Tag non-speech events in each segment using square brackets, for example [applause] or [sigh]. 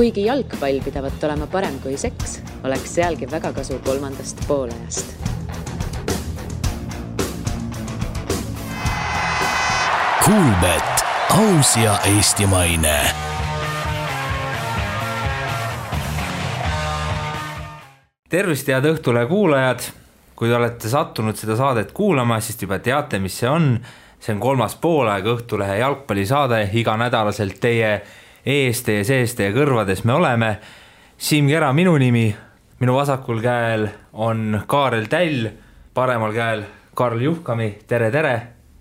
kuigi jalgpall pidavat olema parem kui seks, oleks sealgi väga kasu kolmandast poolajast. Kuulbet, aus ja eestimaine tervist, head Õhtulehe kuulajad. kui te olete sattunud seda saadet kuulama, siis te juba teate, mis see on. see on kolmas poolaeg Õhtulehe jalgpallisaade, iganädalaselt teie ees, teie sees, teie kõrvades me oleme. Siim Kera, minu nimi, minu vasakul käel on Kaarel Täll, paremal käel Karl Juhkami, tere, tere.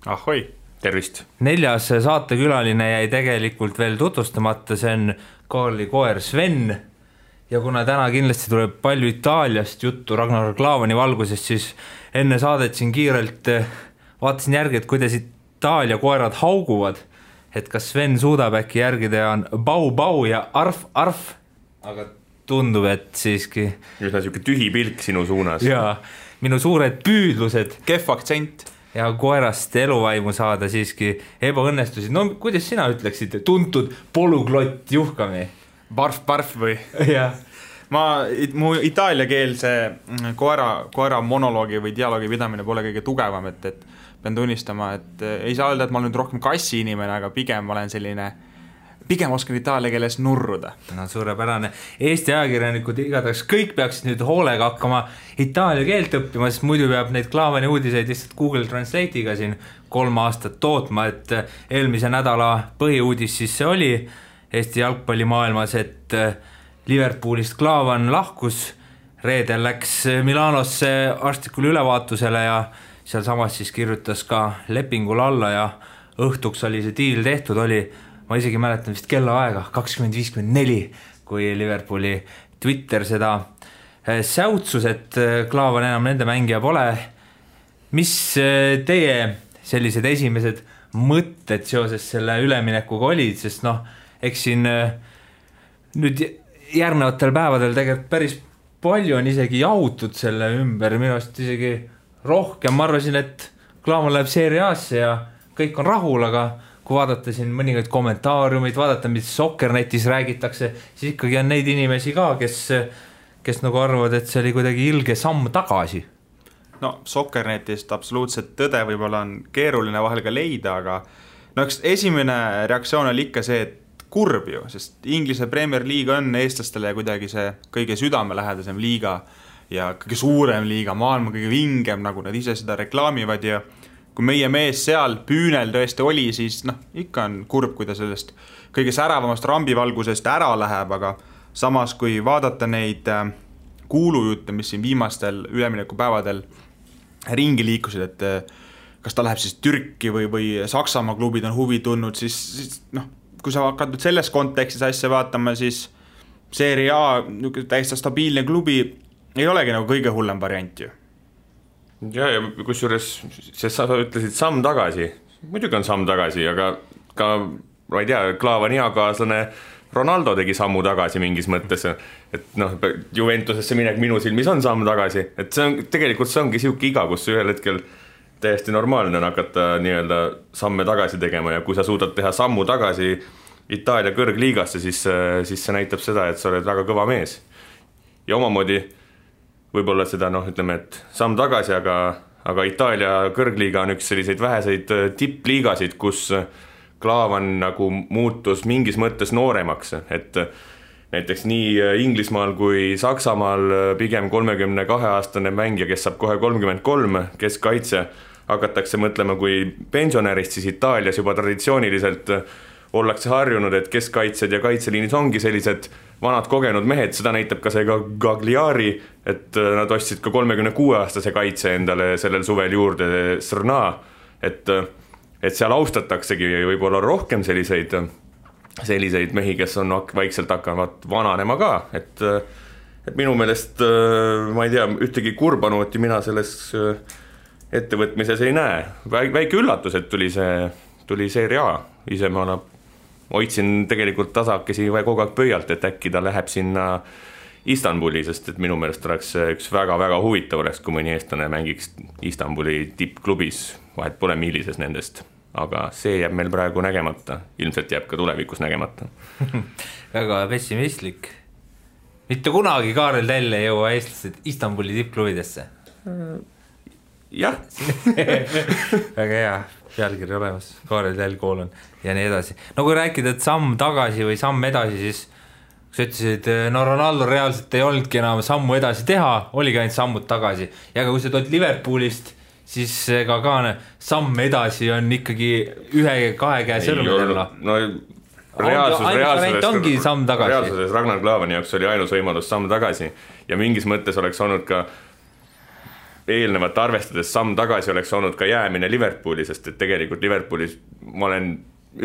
ahoi, tervist. neljas saatekülaline jäi tegelikult veel tutvustamata, see on Kaarli koer Sven ja kuna täna kindlasti tuleb palju Itaaliast juttu Ragnar Klavani valguses, siis enne saadet siin kiirelt eh, vaatasin järgi, et kuidas Itaalia koerad hauguvad. Et kas Sven suudab äkki järgida ja on bau-bau ja arf-arf, aga tundub, et siiski. üsna sihuke tühi pilk sinu suunas. jaa, minu suured püüdlused. kehv aktsent. ja koerast eluvaimu saada siiski ebaõnnestusid, no kuidas sina ütleksid, tuntud polüglott Juhkami Barf-barf või? jah ma, mu itaaliakeelse koera, koera monoloogi või dialoogi pidamine pole kõige tugevam, et, et pean tunnistama, et eh, ei saa öelda, et ma olen nüüd rohkem kassi inimene, aga pigem olen selline pigem oskan itaalia keeles nurruda. no suurepärane, Eesti ajakirjanikud igatahes kõik peaksid nüüd hoolega hakkama itaalia keelt õppima, sest muidu peab neid Klaavani uudiseid lihtsalt Google Translate'iga siin kolm aastat tootma, et eh, eelmise nädala põhiuudis siis see oli Eesti jalgpallimaailmas, et äh, Liverpoolist Klaavan lahkus, reedel läks Milanosse arstlikule ülevaatusele ja sealsamas siis kirjutas ka lepingule alla ja õhtuks oli see diil tehtud, oli, ma isegi mäletan vist kellaaega, kakskümmend viiskümmend neli, kui Liverpooli Twitter seda äh, säutsus, et Klaavan enam nende mängija pole. mis teie sellised esimesed mõtted seoses selle üleminekuga olid, sest noh eks siin nüüd järgnevatel päevadel tegelikult päris palju on isegi jahutud selle ümber, minu arust isegi rohkem, ma arvasin, et Klaavan läheb Serie A-sse ja kõik on rahul, aga kui vaadata siin mõningaid kommentaariumeid, vaadata, mis Sokkernetis räägitakse, siis ikkagi on neid inimesi ka, kes, kes nagu arvavad, et see oli kuidagi ilge samm tagasi. no Sokkernetist absoluutset tõde võib-olla on keeruline vahel ka leida, aga no eks esimene reaktsioon oli ikka see, et kurb ju, sest Inglise Premier League on eestlastele kuidagi see kõige südamelähedasem liiga ja kõige suurem liiga, maailma kõige vingem, nagu nad ise seda reklaamivad ja kui meie mees seal püünel tõesti oli, siis noh, ikka on kurb, kui ta sellest kõige säravamast rambivalgusest ära läheb, aga samas, kui vaadata neid äh, kuulujutte, mis siin viimastel üleminekupäevadel ringi liikusid, et äh, kas ta läheb siis Türki või, või Saksamaa klubid on huvi tundnud, siis, siis noh kui sa hakkad nüüd selles kontekstis asja vaatama, siis Serie A niisugune täiesti stabiilne klubi ei olegi nagu kõige hullem variant ju. ja, ja kusjuures, sest sa ütlesid samm tagasi, muidugi on samm tagasi, aga ka ma ei tea, Klaavani eakaaslane Ronaldo tegi sammu tagasi mingis mõttes, et noh, Juventusesse minek minu silmis on samm tagasi, et see on, tegelikult see ongi niisugune iga, kus ühel hetkel täiesti normaalne on hakata nii-öelda samme tagasi tegema ja kui sa suudad teha sammu tagasi Itaalia kõrgliigasse, siis, siis see näitab seda, et sa oled väga kõva mees. ja omamoodi võib-olla seda noh, ütleme, et samm tagasi, aga, aga Itaalia kõrgliiga on üks selliseid väheseid tippliigasid, kus Klaavan nagu muutus mingis mõttes nooremaks, et näiteks nii Inglismaal kui Saksamaal pigem kolmekümne kahe aastane mängija, kes saab kohe kolmkümmend kolm, keskkaitse hakatakse mõtlema kui pensionärist, siis Itaalias juba traditsiooniliselt ollakse harjunud, et keskkaitsjad ja kaitseliinis ongi sellised vanad kogenud mehed, seda näitab ka see Gagliari, et nad ostsid ka kolmekümne kuue aastase kaitse endale sellel suvel juurde, Srna, et, et seal austataksegi võib-olla rohkem selliseid, selliseid mehi, kes on vaikselt hakkavad vananema ka, et et minu meelest ma ei tea, ühtegi kurba nooti mina selles ettevõtmises ei näe, väike üllatus, et tuli see, tuli Serie A, ise ma hoidsin tegelikult tasakesi kogu aeg pöialt, et äkki ta läheb sinna Istanbuli, sest et minu meelest oleks üks väga-väga huvitav oleks, kui mõni eestlane mängiks Istanbuli tippklubis, vahet pole, millises nendest aga see jääb meil praegu nägemata, ilmselt jääb ka tulevikus nägemata. [laughs] väga pessimistlik. mitte kunagi Kaarel Tell ei jõua eestlased Istanbuli tippklubidesse. Jah [laughs] väga hea pealkiri olemas, Kaarel Tell koolon ja nii edasi. no kui rääkida, et samm tagasi või samm edasi, siis sa ütlesid, no Ronaldo reaalselt ei olnudki enam sammu edasi teha, oligi ainult sammud tagasi ja ka kui sa tood Liverpoolist, siis ega ka samm edasi on ikkagi ühe-kahe käe sõrmedel noh. no reaalsus, tagasi. reaalsuses Ragnar Klavani jaoks oli ainus võimalus samm tagasi ja mingis mõttes oleks olnud ka eelnevat arvestades samm tagasi oleks olnud ka jäämine Liverpooli, sest et tegelikult Liverpoolis ma olen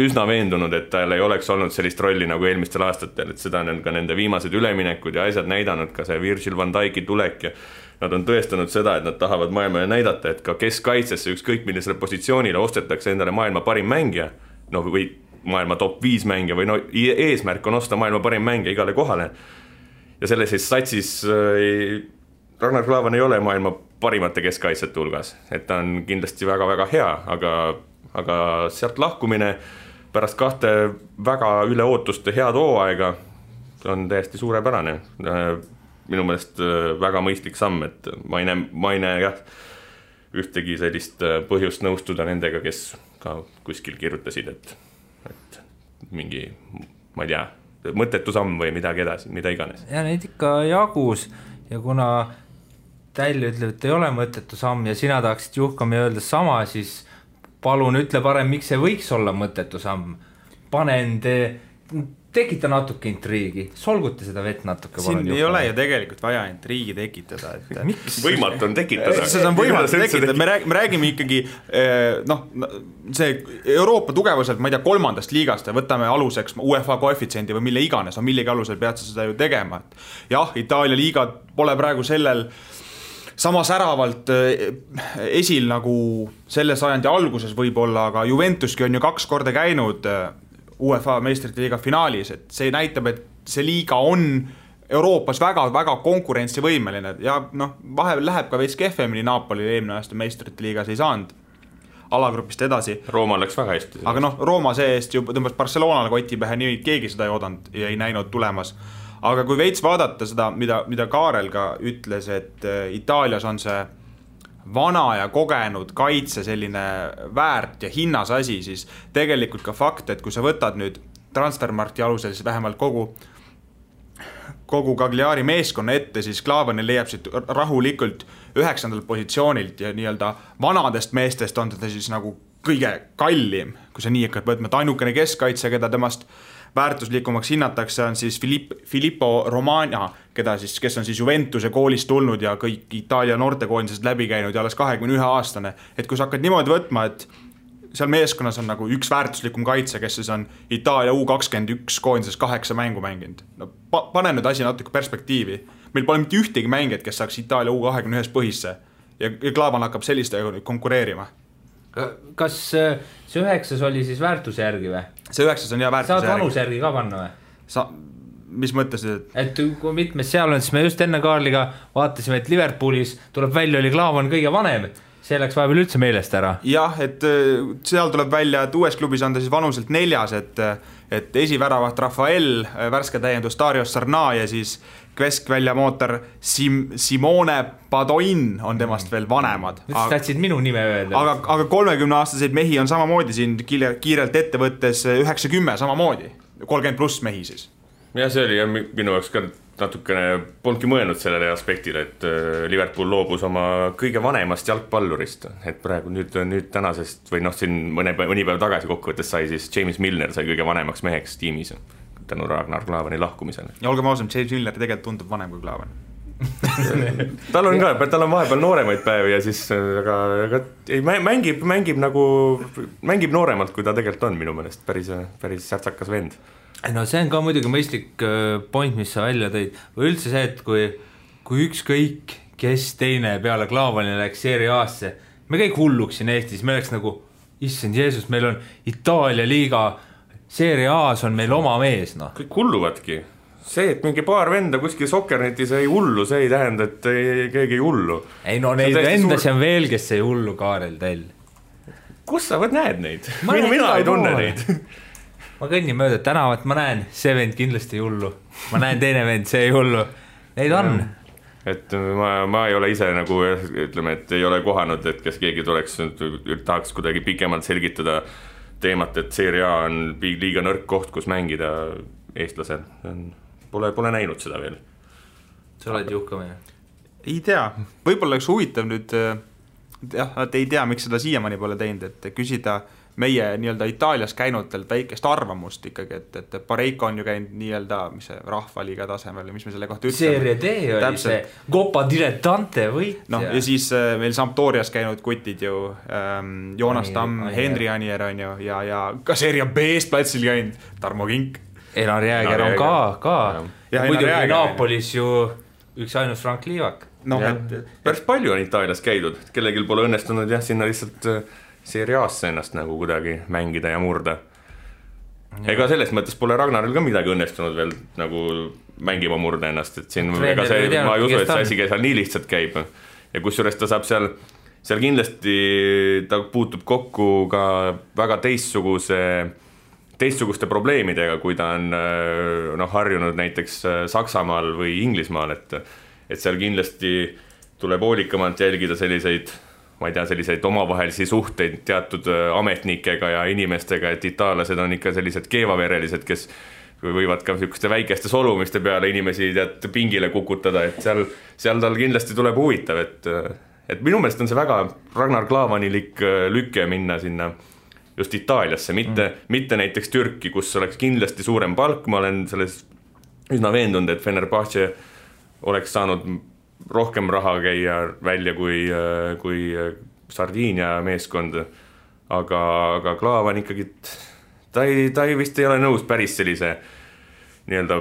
üsna veendunud, et tal ei oleks olnud sellist rolli nagu eelmistel aastatel, et seda on ka nende viimased üleminekud ja asjad näidanud, ka see Virgil van Dijk'i tulek ja nad on tõestanud seda, et nad tahavad maailmale näidata, et ka keskkaitsesse ükskõik millisele positsioonile ostetakse endale maailma parim mängija, no või maailma top viis mängija või no eesmärk on osta maailma parim mängija igale kohale. ja sellises satsis äh, Ragnar Klavan ei ole maailma parimate keskkaitsjate hulgas, et ta on kindlasti väga-väga hea, aga aga sealt lahkumine pärast kahte väga üle ootuste head hooaega on täiesti suurepärane. minu meelest äh, väga mõistlik samm, et ma ei näe, ma ei näe jah, ühtegi sellist äh, põhjust nõustuda nendega, kes ka kuskil kirjutasid, et, et mingi, ma ei tea, mõttetu samm või midagi edasi, mida iganes. ja neid ikka jagus ja kuna Tälj ütleb, et ei ole mõttetu samm ja sina tahaksid Juhkami öelda sama, siis palun ütle parem, miks see võiks olla mõttetu samm. pane end, tekita natuke intriigi, solguta seda vett natuke. siin ei juhkama. ole ju tegelikult vaja intriigi tekitada, et. [laughs] võimatu on tekitada. seda on võimatu tekitada, me räägime, me räägime ikkagi eh, noh, see Euroopa tugevuselt, ma ei tea, kolmandast liigast ja võtame aluseks UEFA koefitsiendi või mille iganes, no millegi alusel pead sa seda ju tegema, et jah, Itaalia liiga pole praegu sellel sama säravalt eh, esil nagu selle sajandi alguses võib-olla, aga Juventuski on ju kaks korda käinud eh, UEFA meistrite liiga finaalis, et see näitab, et see liiga on Euroopas väga-väga konkurentsivõimeline ja noh, vahepeal läheb ka veits kehvemini, Napoli eelmine aasta meistrite liigas ei saanud alagrupist edasi. Rooma läks väga hästi. aga noh, Rooma see-eest ju tõmbas Barcelonale koti pähe, nii keegi seda ei oodanud ja ei näinud tulemas aga kui veits vaadata seda, mida, mida Kaarel ka ütles, et äh, Itaalias on see vana ja kogenud kaitse selline väärt ja hinnas asi, siis tegelikult ka fakt, et kui sa võtad nüüd transfermarkti alusel siis vähemalt kogu kogu Cagliari meeskonna ette, siis Klaavani leiab siit rahulikult üheksandalt positsioonilt ja nii-öelda vanadest meestest on teda siis nagu kõige kallim, kui sa nii hakkad võtma, et ainukene keskkaitse, keda temast äh, väärtuslikumaks hinnatakse, on siis Filipp, Filippo Romana, keda siis, kes on siis Juventuse koolist tulnud ja kõik Itaalia noortekoondised läbi käinud ja alles kahekümne ühe aastane. et kui sa hakkad niimoodi võtma, et seal meeskonnas on nagu üks väärtuslikum kaitse, kes siis on Itaalia U kakskümmend üks koondises kaheksa mängu mänginud. no pa, pane nüüd asi natuke perspektiivi. meil pole mitte ühtegi mängijat, kes saaks Itaalia U kahekümne ühes põhisse ja, ja Klaavan hakkab sellistega konkureerima kas äh, see üheksas oli siis väärtuse järgi või? See üheksas on hea väärtuse järgi. saad vanuse järgi ka panna või? sa, mis mõttes nüüd? et kui mitmes seal on, siis me just enne Kaarliga vaatasime, et Liverpoolis tuleb välja, oli Klaavan kõige vanem see läks vahepeal üldse meelest ära. jah, et äh, seal tuleb välja, et uues klubis on ta siis vanuselt neljas, et et esiväravat Rafael, äh, värske täiendus Dario Sarna ja siis keskväljamootor Sim-, Simone Padoin on temast veel vanemad. sa tahtsid minu nime öelda. aga, aga kolmekümneaastaseid mehi on samamoodi siin kiire, kiirelt ette võttes üheksa-kümme samamoodi, kolmkümmend pluss mehi siis. jah, see oli jah minu jaoks ka natukene, polnudki mõelnud sellele aspektile, et äh, Liverpool loobus oma kõige vanemast jalgpallurist, et praegu nüüd, nüüd tänasest või noh, siin mõne, mõni päev tagasi kokkuvõttes sai siis James Milner sai kõige vanemaks meheks tiimis tänu Ragnar Klavani lahkumisele. ja olgem ausad, James Miller tegelikult tundub vanem kui Klavan [laughs] tal on ka, tal on vahepeal nooremaid päevi ja siis, aga, aga ei mängib, mängib nagu, mängib nooremalt, kui ta tegelikult on minu meelest, päris, päris särtsakas vend. no see on ka muidugi mõistlik äh, point, mis sa välja tõid, või üldse see, et kui, kui ükskõik, kes teine peale Klaavani läks Serie A-sse, me kõik hulluks siin Eestis, me oleks nagu, issand Jeesus, meil on Itaalia liiga Serie A-s on meil oma mees, noh. kõik hulluvadki. see, et mingi paar venda kuskil Sokernetis jäi hullu, see ei tähenda, et ei, keegi ei hullu. ei no neid vendasid suur... on veel, kes jäi hullu, Kaarel Tell. kus sa võd- näed neid? Mina, mina ei tunne neid. [laughs] ma kõnnin mööda tänavat, ma näen, see vend kindlasti ei hullu. ma näen teine vend, see ei hullu. Neid on. et ma, ma ei ole ise nagu ütleme, et ei ole kohanud, et kas keegi tuleks, tahaks kuidagi pikemalt selgitada teemat, et Serie A on liiga nõrk koht, kus mängida eestlasel. Pole, pole näinud seda veel. sa oled Juhkamine. ei tea, võib-olla oleks huvitav nüüd äh, jah, et ei tea, miks seda siiamaani pole teinud, et küsida meie nii-öelda Itaalias käinutelt väikest arvamust ikkagi, et, et Pareiko on ju käinud nii-öelda, mis see rahvaliiga tasemel või mis me selle kohta Serie ütleme. D oli Täpselt. see Copa Dilettante võitja. noh, ja siis äh, meil Sampdorias käinud kutid ju ähm,, Joonas Anier- Tamm. Henri Anier on ju ja, ja ka Serie B-s platsil käinud, Tarmo Kink. Enar Jääger on ka, ka muidugi Napolis ju üksainus Frank Liivak. noh, et, päris palju on Itaalias käidud, kellelgi pole õnnestunud jah, sinna lihtsalt äh, Serie A-sse ennast nagu kuidagi mängida ja murda. ega selles mõttes pole Ragnaril ka midagi õnnestunud veel nagu mängima murda ennast, et siin Treener ega see ma ei usu, et see asi seal nii lihtsalt käib. ja kusjuures ta saab seal, seal kindlasti ta puutub kokku ka väga teistsuguse teistsuguste probleemidega, kui ta on noh, harjunud näiteks äh, Saksamaal või Inglismaal, et et seal kindlasti tuleb hoolikamalt jälgida selliseid ma ei tea, selliseid omavahelisi suhteid teatud äh, ametnikega ja inimestega, et itaallased on ikka sellised keevaverelised, kes võivad ka niisuguste väikeste solvumiste peale inimesi tead pingile kukutada, et seal, seal tal kindlasti tuleb huvitav, et et minu meelest on see väga Ragnar Klavanilik äh, lüke minna sinna just Itaaliasse, mitte mm., mitte näiteks Türki, kus oleks kindlasti suurem palk, ma olen selles üsna veendunud, et Fenerbahce oleks saanud rohkem raha käia välja kui, kui Sardiinia meeskond. aga, aga Klaavan ikkagi, ta ei, ta ei vist ei ole nõus päris sellise nii-öelda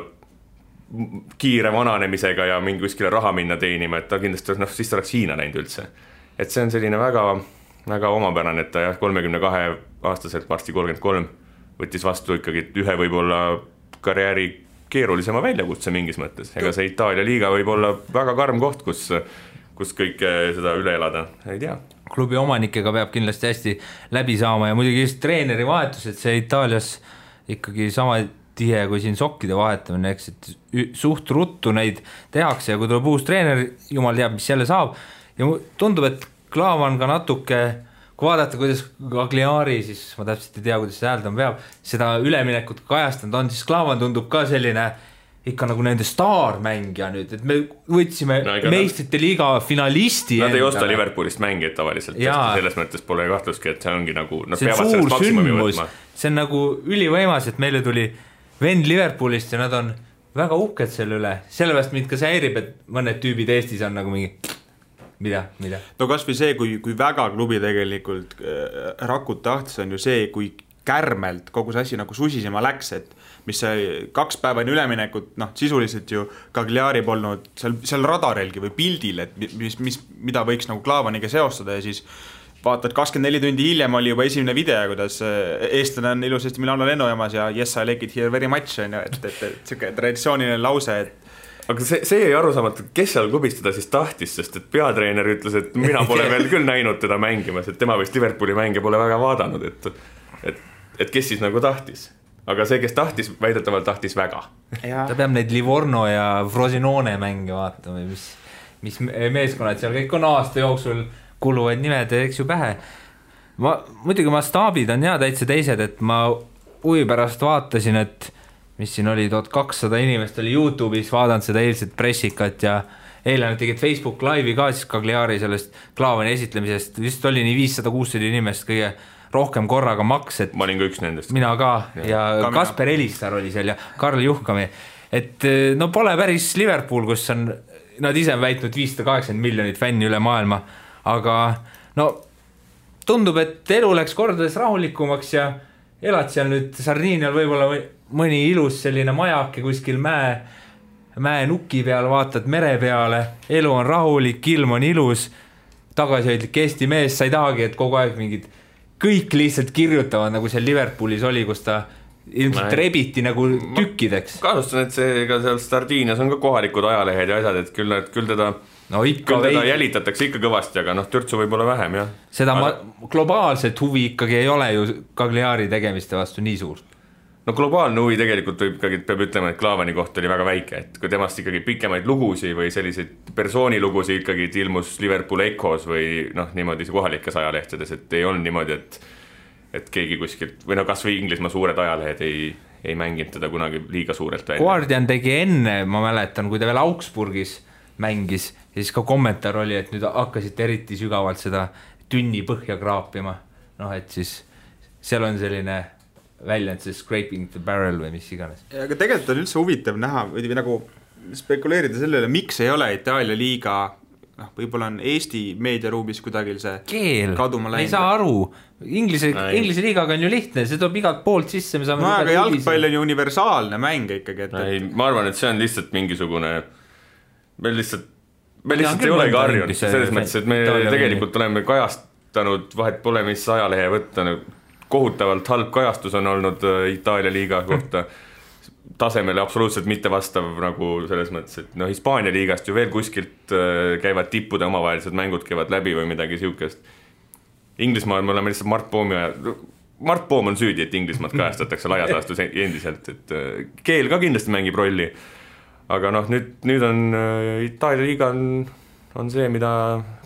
kiire vananemisega ja mingi kuskile raha minna teenima, et ta kindlasti, noh siis ta oleks Hiina läinud üldse. et see on selline väga, väga omapärane, et ta jah, kolmekümne kahe aastaselt, varsti kolmkümmend kolm, võttis vastu ikkagi ühe võib-olla karjääri keerulisema väljakutse mingis mõttes, ega see Itaalia liiga võib olla väga karm koht, kus, kus kõike seda üle elada, ei tea. klubi omanikega peab kindlasti hästi läbi saama ja muidugi just treeneri vahetus, et see Itaalias ikkagi sama tihe kui siin sokkide vahetamine, eks, et suht ruttu neid tehakse ja kui tuleb uus treener, jumal teab, mis jälle saab. ja tundub, et Klaavan ka natuke, kui vaadata, kuidas Cagliari siis, ma täpselt ei tea, kuidas see hääldama peab, seda üleminekut kajastanud on, siis Klaavan tundub ka selline ikka nagu nende staarmängija nüüd, et me võtsime No meistrite liiga finalisti. Nad ei osta Liverpoolist mängijaid tavaliselt, selles mõttes pole kahtlustki, et see ongi nagu, nad see peavad sellest maksimumi võtma., see on nagu ülivõimas, et meile tuli vend Liverpoolist ja nad on väga uhked selle üle, sellepärast mind ka see häirib, et mõned tüübid Eestis on nagu mingi mida, mida. no kasvõi see, kui, kui väga klubi tegelikult äh, Rakut tahtis, on ju see, kui kärmelt kogu see asi nagu susisema läks, et mis see kaks päeva enne üleminekut, noh, sisuliselt ju Cagliari polnud seal, seal radarilgi või pildil, et mi- mis, mis, mida võiks nagu Klaavaniga seostada ja siis vaatad, kakskümmend neli tundi hiljem oli juba esimene video, kuidas äh, eestlane on ilusasti Milano lennujaamas ja yes I like it here very much on ju, et, et, et sihuke traditsiooniline lause, et aga see, see jäi arusaamatu, kes seal klubis teda siis tahtis, sest et peatreener ütles, et mina pole veel küll näinud teda mängimas, et tema vist Liverpooli mänge pole väga vaadanud, et et, et kes siis nagu tahtis. aga see, kes tahtis, väidetavalt tahtis väga. ta peab neid Livorno ja Frosinone mänge vaatama või mis, mis me- meeskonnad seal kõik on aasta jooksul kuluvad nimed, eks ju pähe. ma muidugi mastaabid on ja täitsa teised, et ma huvi pärast vaatasin, et mis siin oli, tuhat kakssada inimest oli Youtube'is vaadanud seda eilset pressikat ja eile nad tegid Facebook Live'i ka siis Cagliari sellest Klaavani esitlemisest, vist oli nii viissada, kuussada inimest kõige rohkem korraga maks, et ma olin ka üks nendest. mina ka ja, ja Ka mina. Kasper Elistar oli seal ja Karl Juhkami. et eh, no pole päris Liverpool, kus on, nad ise on väitnud viissada kaheksakümmend miljonit fänni üle maailma, aga no tundub, et elu läks kordades rahulikumaks ja elad seal nüüd Sardiinial võib-olla või- mõni ilus selline majake kuskil mäe, mäenuki peal, vaatad mere peale, elu on rahulik, ilm on ilus, tagasihoidlik Eesti mees, sa ei tahagi, et kogu aeg mingid kõik lihtsalt kirjutavad, nagu seal Liverpoolis oli, kus ta ilmselt Ma- rebiti nagu tükkideks. kahtlustan, et see ka seal Sardiinias on ka kohalikud ajalehed ja asjad, et küll nad, küll teda, no ikka küll teda veidi, jälitatakse ikka kõvasti, aga noh, türtsu võib-olla vähem jah. seda aga... ma, globaalset huvi ikkagi ei ole ju Cagliari tegemiste vastu nii suurt. No globaalne huvi tegelikult võib ikkagi, peab ütlema, et Klaavani koht oli väga väike, et kui temast ikkagi pikemaid lugusid või selliseid persoonilugusid ikkagi ilmus Liverpool Echos või noh, niimoodi kohalikes ajalehtedes, et ei olnud niimoodi, et et keegi kuskilt või no kasvõi Inglismaa suured ajalehed ei, ei mänginud teda kunagi liiga suurelt välja. Guardian tegi enne, ma mäletan, kui ta veel Augsburgis mängis siis ka kommentaar oli, et nüüd hakkasite eriti sügavalt seda tünni põhja kraapima. noh, et siis seal on selline väljend, see scraping the barrel või mis iganes. aga tegelikult on üldse huvitav näha või nagu spekuleerida selle üle, miks ei ole Itaalia liiga noh, võib-olla on Eesti meediaruumis kuidagil see keel, kaduma ei saa aru, Inglise. Inglise liigaga on ju lihtne, see tuleb igalt poolt sisse, me saame no aga jalgpall on ju universaalne mäng ikkagi, et, ei, ma arvan, et see on lihtsalt mingisugune, meil lihtsalt, me lihtsalt küll ei olegi harjunud, selles mõttes, et me Itaalia tegelikult oleme kajastanud, vahet pole, mis ajalehe võtta, kohutavalt halb kajastus on olnud äh, Itaalia liiga kohta tasemele absoluutselt mitte vastav nagu selles mõttes, et noh, Hispaania liigast ju veel kuskilt äh, käivad tippude omavahelised mängud käivad läbi või midagi siukest. Inglismaal me oleme lihtsalt Mart Poomi ajal, Mart Poom on süüdi, et Inglismaad kajastatakse laias [laughs] laastus endiselt, et äh, keel ka kindlasti mängib rolli. aga noh, nüüd, nüüd on Itaalia liiga on, on see, mida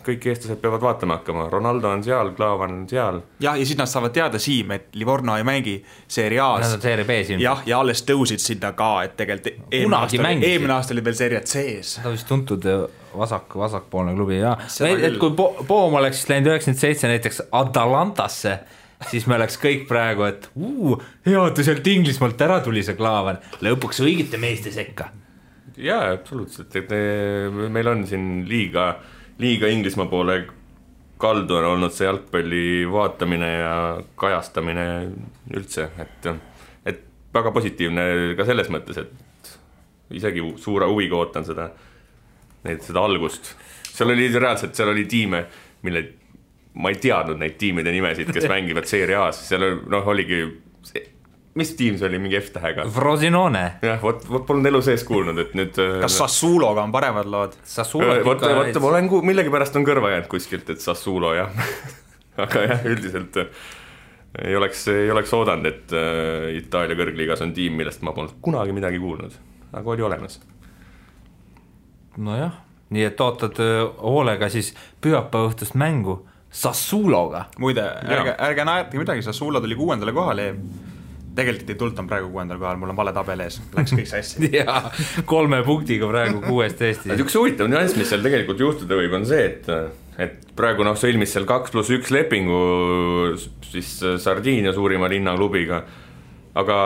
kõik eestlased peavad vaatama hakkama, Ronaldo on seal, Klaavan on seal. jah, ja siis nad saavad teada, Siim, et Livorno ei mängi Serie Nad A-s on. Serie B-s ilmselt. jah, ja alles tõusid sinna ka, et tegelikult eelmine aasta, eelmine aasta oli veel Serie C-s. ta on vist tuntud äh, vasak, vasakpoolne klubi ja et kui Po- Poom oleks läinud üheksakümmend seitse näiteks Atalantasse, siis me oleks kõik praegu, et uu, hea, et ta sealt Inglismaalt ära tuli, see Klaavan, lõpuks õigete meeste sekka. jaa, absoluutselt, et eh, meil on siin liiga, liiga Inglismaa poole kaldu on olnud see jalgpalli vaatamine ja kajastamine üldse, et, et väga positiivne ka selles mõttes, et isegi suure huviga ootan seda, neid, seda algust. seal oli reaalselt, seal oli tiime, mille, ma ei teadnud neid tiimide nimesid, kes [laughs] mängivad Serie A-s, seal noh, oligi, mis tiim see oli, mingi F-tähega? Frosinone, jah, vot, vot polnud elu sees kuulnud, et nüüd. kas Sassuologa on paremad lood? Sassuolo vot, vot ma olen ku-, millegipärast on kõrva jäänud kuskilt, et Sassuolo jah. [laughs] aga jah, üldiselt äh, ei oleks, ei oleks oodanud, et äh, Itaalia kõrgliigas on tiim, millest ma polnud kunagi midagi kuulnud, aga oli olemas. nojah, nii et ootad hoolega siis pühapäeva õhtust mängu Sassuologa. muide, ärge, ärge naertage midagi, Sassuolo tuli kuuendale kohale. Tegelikult ei tulnud, ta on praegu kuuendal kohal, mul on vale tabel ees, läks kõik sassi. [laughs] ja kolme punktiga praegu kuuest Eesti aga. üks huvitav nüanss, mis seal tegelikult juhtuda võib, on see, et, et praegu noh, sõlmis seal kaks pluss üks lepingu siis Sardiinia suurima linnaklubiga. Aga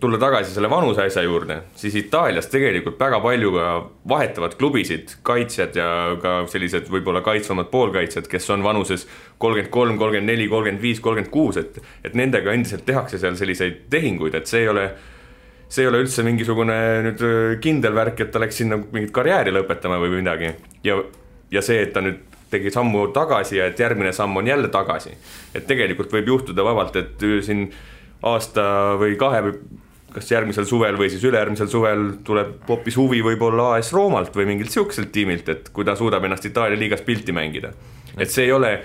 tulla tagasi selle vanuse asja juurde, siis Itaalias tegelikult väga palju ka vahetavad klubisid, kaitsjad ja ka sellised võib-olla kaitsvamad poolkaitsjad, kes on vanuses kolmkümmend kolm, kolmkümmend neli, kolmkümmend viis, kolmkümmend kuus, et, et nendega endiselt tehakse seal selliseid tehinguid, et see ei ole see ei ole üldse mingisugune nüüd öö, kindel värk, et ta läks sinna mingit karjääri lõpetama või midagi ja, ja see, et ta nüüd tegi sammu tagasi ja et järgmine samm on jälle tagasi. et tegelikult võib juhtuda vabalt, et siin aasta või kahe kas järgmisel suvel või siis ülejärgmisel suvel tuleb hoopis huvi võib-olla AS Roomalt või mingilt siukselt tiimilt, et kui ta suudab ennast Itaalia liigas pilti mängida. et see ei ole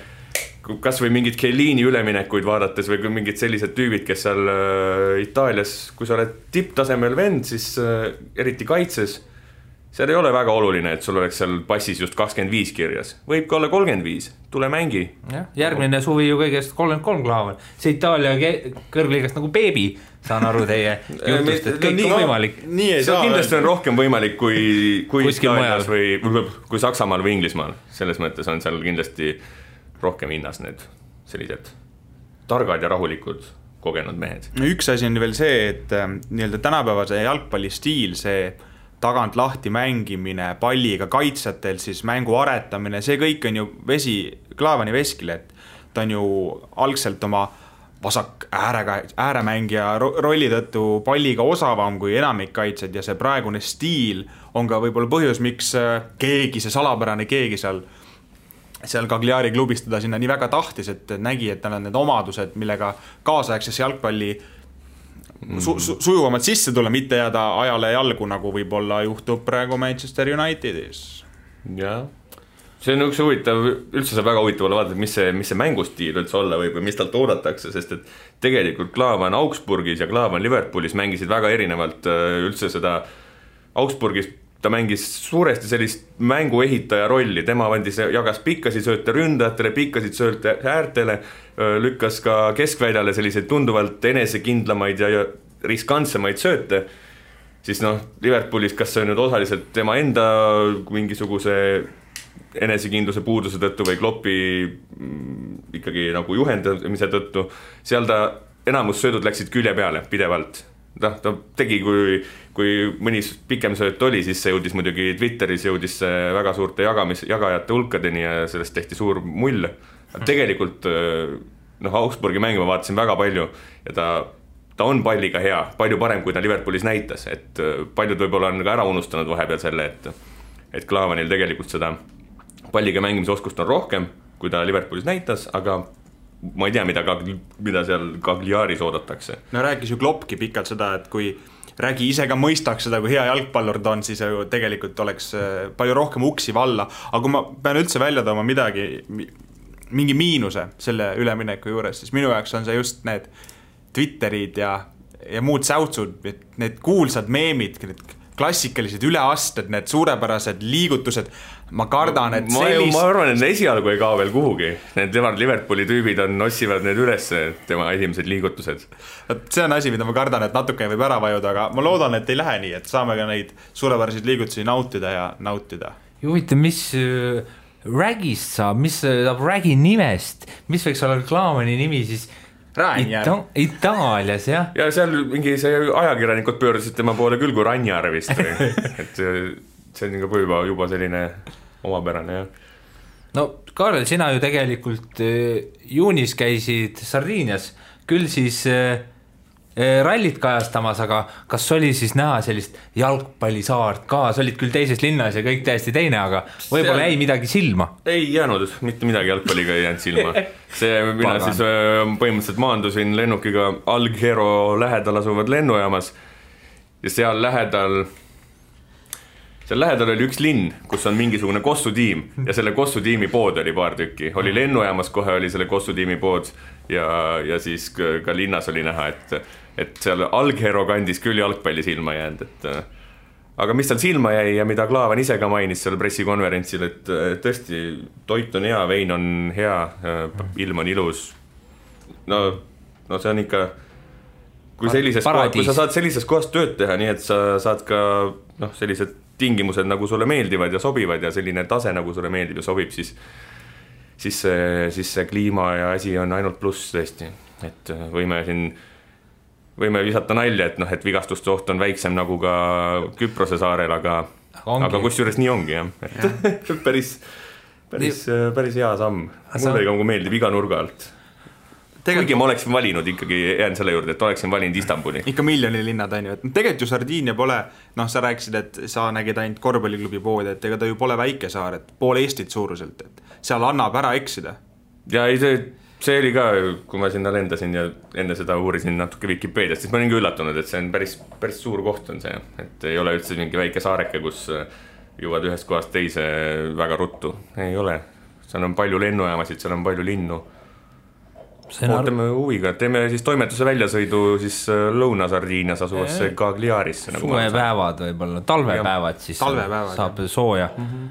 kasvõi mingit Chiellini üleminekuid vaadates või mingid sellised tüübid, kes seal äh, Itaalias, kui sa oled tipptasemel vend, siis äh, eriti kaitses, seal ei ole väga oluline, et sul oleks seal passis just kakskümmend viis kirjas, võib ka olla kolmkümmend viis, tule mängi. jah, järgmine suvi ju kõigest kolmkümmend kolm klaavan, see Itaalia kõrgliigast nagu beebi, saan aru teie [laughs] jutust, et kõik on võimalik. nii ei see saa kindlasti on rohkem võimalik kui, kui Itaalias või kui Saksamaal või Inglismaal, selles mõttes on seal kindlasti rohkem hinnas need sellised targad ja rahulikud kogenud mehed. no üks asi on veel see, et ähm, nii-öelda tänapäevase jalgpalli stiil, see tagant lahti mängimine, palliga kaitsjatelt siis mängu aretamine, see kõik on ju vesi klaavani veskile, et ta on ju algselt oma vasak äärega, ääremängija ro- rolli tõttu palliga osavam kui enamik kaitsjaid ja see praegune stiil on ka võib-olla põhjus, miks äh, keegi, see salapärane keegi seal seal Cagliari klubis teda sinna nii väga tahtis, et nägi, et tal on need omadused, millega kaasaegses jalgpalli su, su, sujuvamalt sisse tulla, mitte jääda ajale jalgu, nagu võib-olla juhtub praegu Manchester Unitedis. jah, see on üks huvitav, üldse saab väga huvitav olla vaadata, mis see, mis see mängustiil üldse olla võib või mis talt oodatakse, sest et tegelikult Klaavan Augsburgis ja Klaavan Liverpoolis mängisid väga erinevalt äh, üldse seda Augsburgis ta mängis suuresti sellist mänguehitaja rolli, tema andis, jagas pikkasid sööte ründajatele, pikkasid sööte äärtele, lükkas ka keskväljale selliseid tunduvalt enesekindlamaid ja, riskantsemaid sööte, siis noh, Liverpoolis, kas see on nüüd osaliselt tema enda mingisuguse enesekindluse puuduse tõttu või Kloppi mm, ikkagi nagu juhendamise tõttu, seal ta, enamus söödud läksid külje peale pidevalt noh, ta tegi, kui, kui mõni pikem sööt oli, siis see jõudis muidugi Twitteris jõudis see väga suurte jagamis, jagajate hulkadeni ja sellest tehti suur mull. tegelikult noh, Augsburgi mängu ma vaatasin väga palju ja ta, ta on palliga hea, palju parem, kui ta Liverpoolis näitas, et paljud võib-olla on ka ära unustanud vahepeal selle, et et Klaavanil tegelikult seda palliga mängimise oskust on rohkem, kui ta Liverpoolis näitas, aga ma ei tea, mida, mida seal Cagliaris oodatakse. no rääkis ju Kloppki pikalt seda, et kui Rägi ise ka mõistaks seda, kui hea jalgpallur ta on, siis ju tegelikult oleks äh, palju rohkem uksi valla, aga kui ma pean üldse välja tooma midagi, mingi miinuse selle ülemineku juures, siis minu jaoks on see just need Twitterid ja, ja muud säutsud, need kuulsad meemid, need klassikalised üleasted, need suurepärased liigutused, ma kardan, et ma, sellist... ma arvan, et esialgu ei kao veel kuhugi, need temad Liverpooli tüübid on, otsivad need üles, tema esimesed liigutused. vot see on asi, mida ma kardan, et natuke võib ära vajuda, aga ma loodan, et ei lähe nii, et saame ka neid suurepäraseid liigutusi nautida ja nautida. huvitav, mis äh, Ragist saab, mis saab Ragi nimest, mis võiks olla Klaamani nimi siis Ita Itaalias jah. ja seal mingi see ajakirjanikud pöördusid tema poole küll kui Ranjar vist või [laughs] et see on juba, juba, juba selline omapärane jah. no Kaarel, sina ju tegelikult äh, juunis käisid Sardiinias, küll siis äh, rallit kajastamas, aga kas oli siis näha sellist jalgpallisaart ka, sa olid küll teises linnas ja kõik täiesti teine, aga võib-olla jäi midagi silma? ei jäänud, mitte midagi jalgpalliga ei jäänud silma. [laughs] see, mina Pagan. siis äh, põhimõtteliselt maandusin lennukiga Alghero lähedal asuvad lennujaamas ja seal lähedal seal lähedal oli üks linn, kus on mingisugune kossutiim ja selle kossutiimi pood oli paar tükki, oli lennujaamas kohe oli selle kossutiimi pood ja, ja siis ka linnas oli näha, et et seal Alghero kandis küll jalgpalli silma jäänud, et aga mis tal silma jäi ja mida Klaavan ise ka mainis seal pressikonverentsil, et tõesti, toit on hea, vein on hea, ilm on ilus. no, no see on ikka, kui sellises kohas, kui sa saad sellises kohas tööd teha, nii et sa saad ka noh, sellised tingimused nagu sulle meeldivad ja sobivad ja selline tase nagu sulle meeldib ja sobib, siis siis see, siis see kliima ja asi on ainult pluss tõesti, et võime siin võime visata nalja, et noh, et vigastuste oht on väiksem nagu ka Küprose saarel, aga, aga kusjuures nii ongi jah, et ja. [laughs] päris, päris, päris hea samm. mulle nagu meeldib iga nurga alt. kuigi ma oleksin valinud ikkagi, jään selle juurde, et oleksin valinud Istanbuli. ikka miljonilinad on ju, et tegelikult ju Sardiinia pole, noh, sa rääkisid, et sa nägid ainult korvpalliklubi poodi, et ega ta ju pole väike saar, et pool Eestit suuruselt, et seal annab ära eksida. ja ei, see see oli ka, kui ma sinna lendasin ja enne seda uurisin natuke Vikipeediast, siis ma olin ka üllatunud, et see on päris, päris suur koht on see, et ei ole üldse mingi väike saareke, kus jõuad ühest kohast teise väga ruttu, ei ole. seal on palju lennujaamasid, seal on palju linnu. ootame huviga, teeme siis toimetuse väljasõidu siis äh, Lõuna-Sardiinias asuvasse Cagliarisse nagu. suvepäevad võib-olla, talvepäevad siis talvepäevad, saab sooja mm. -hmm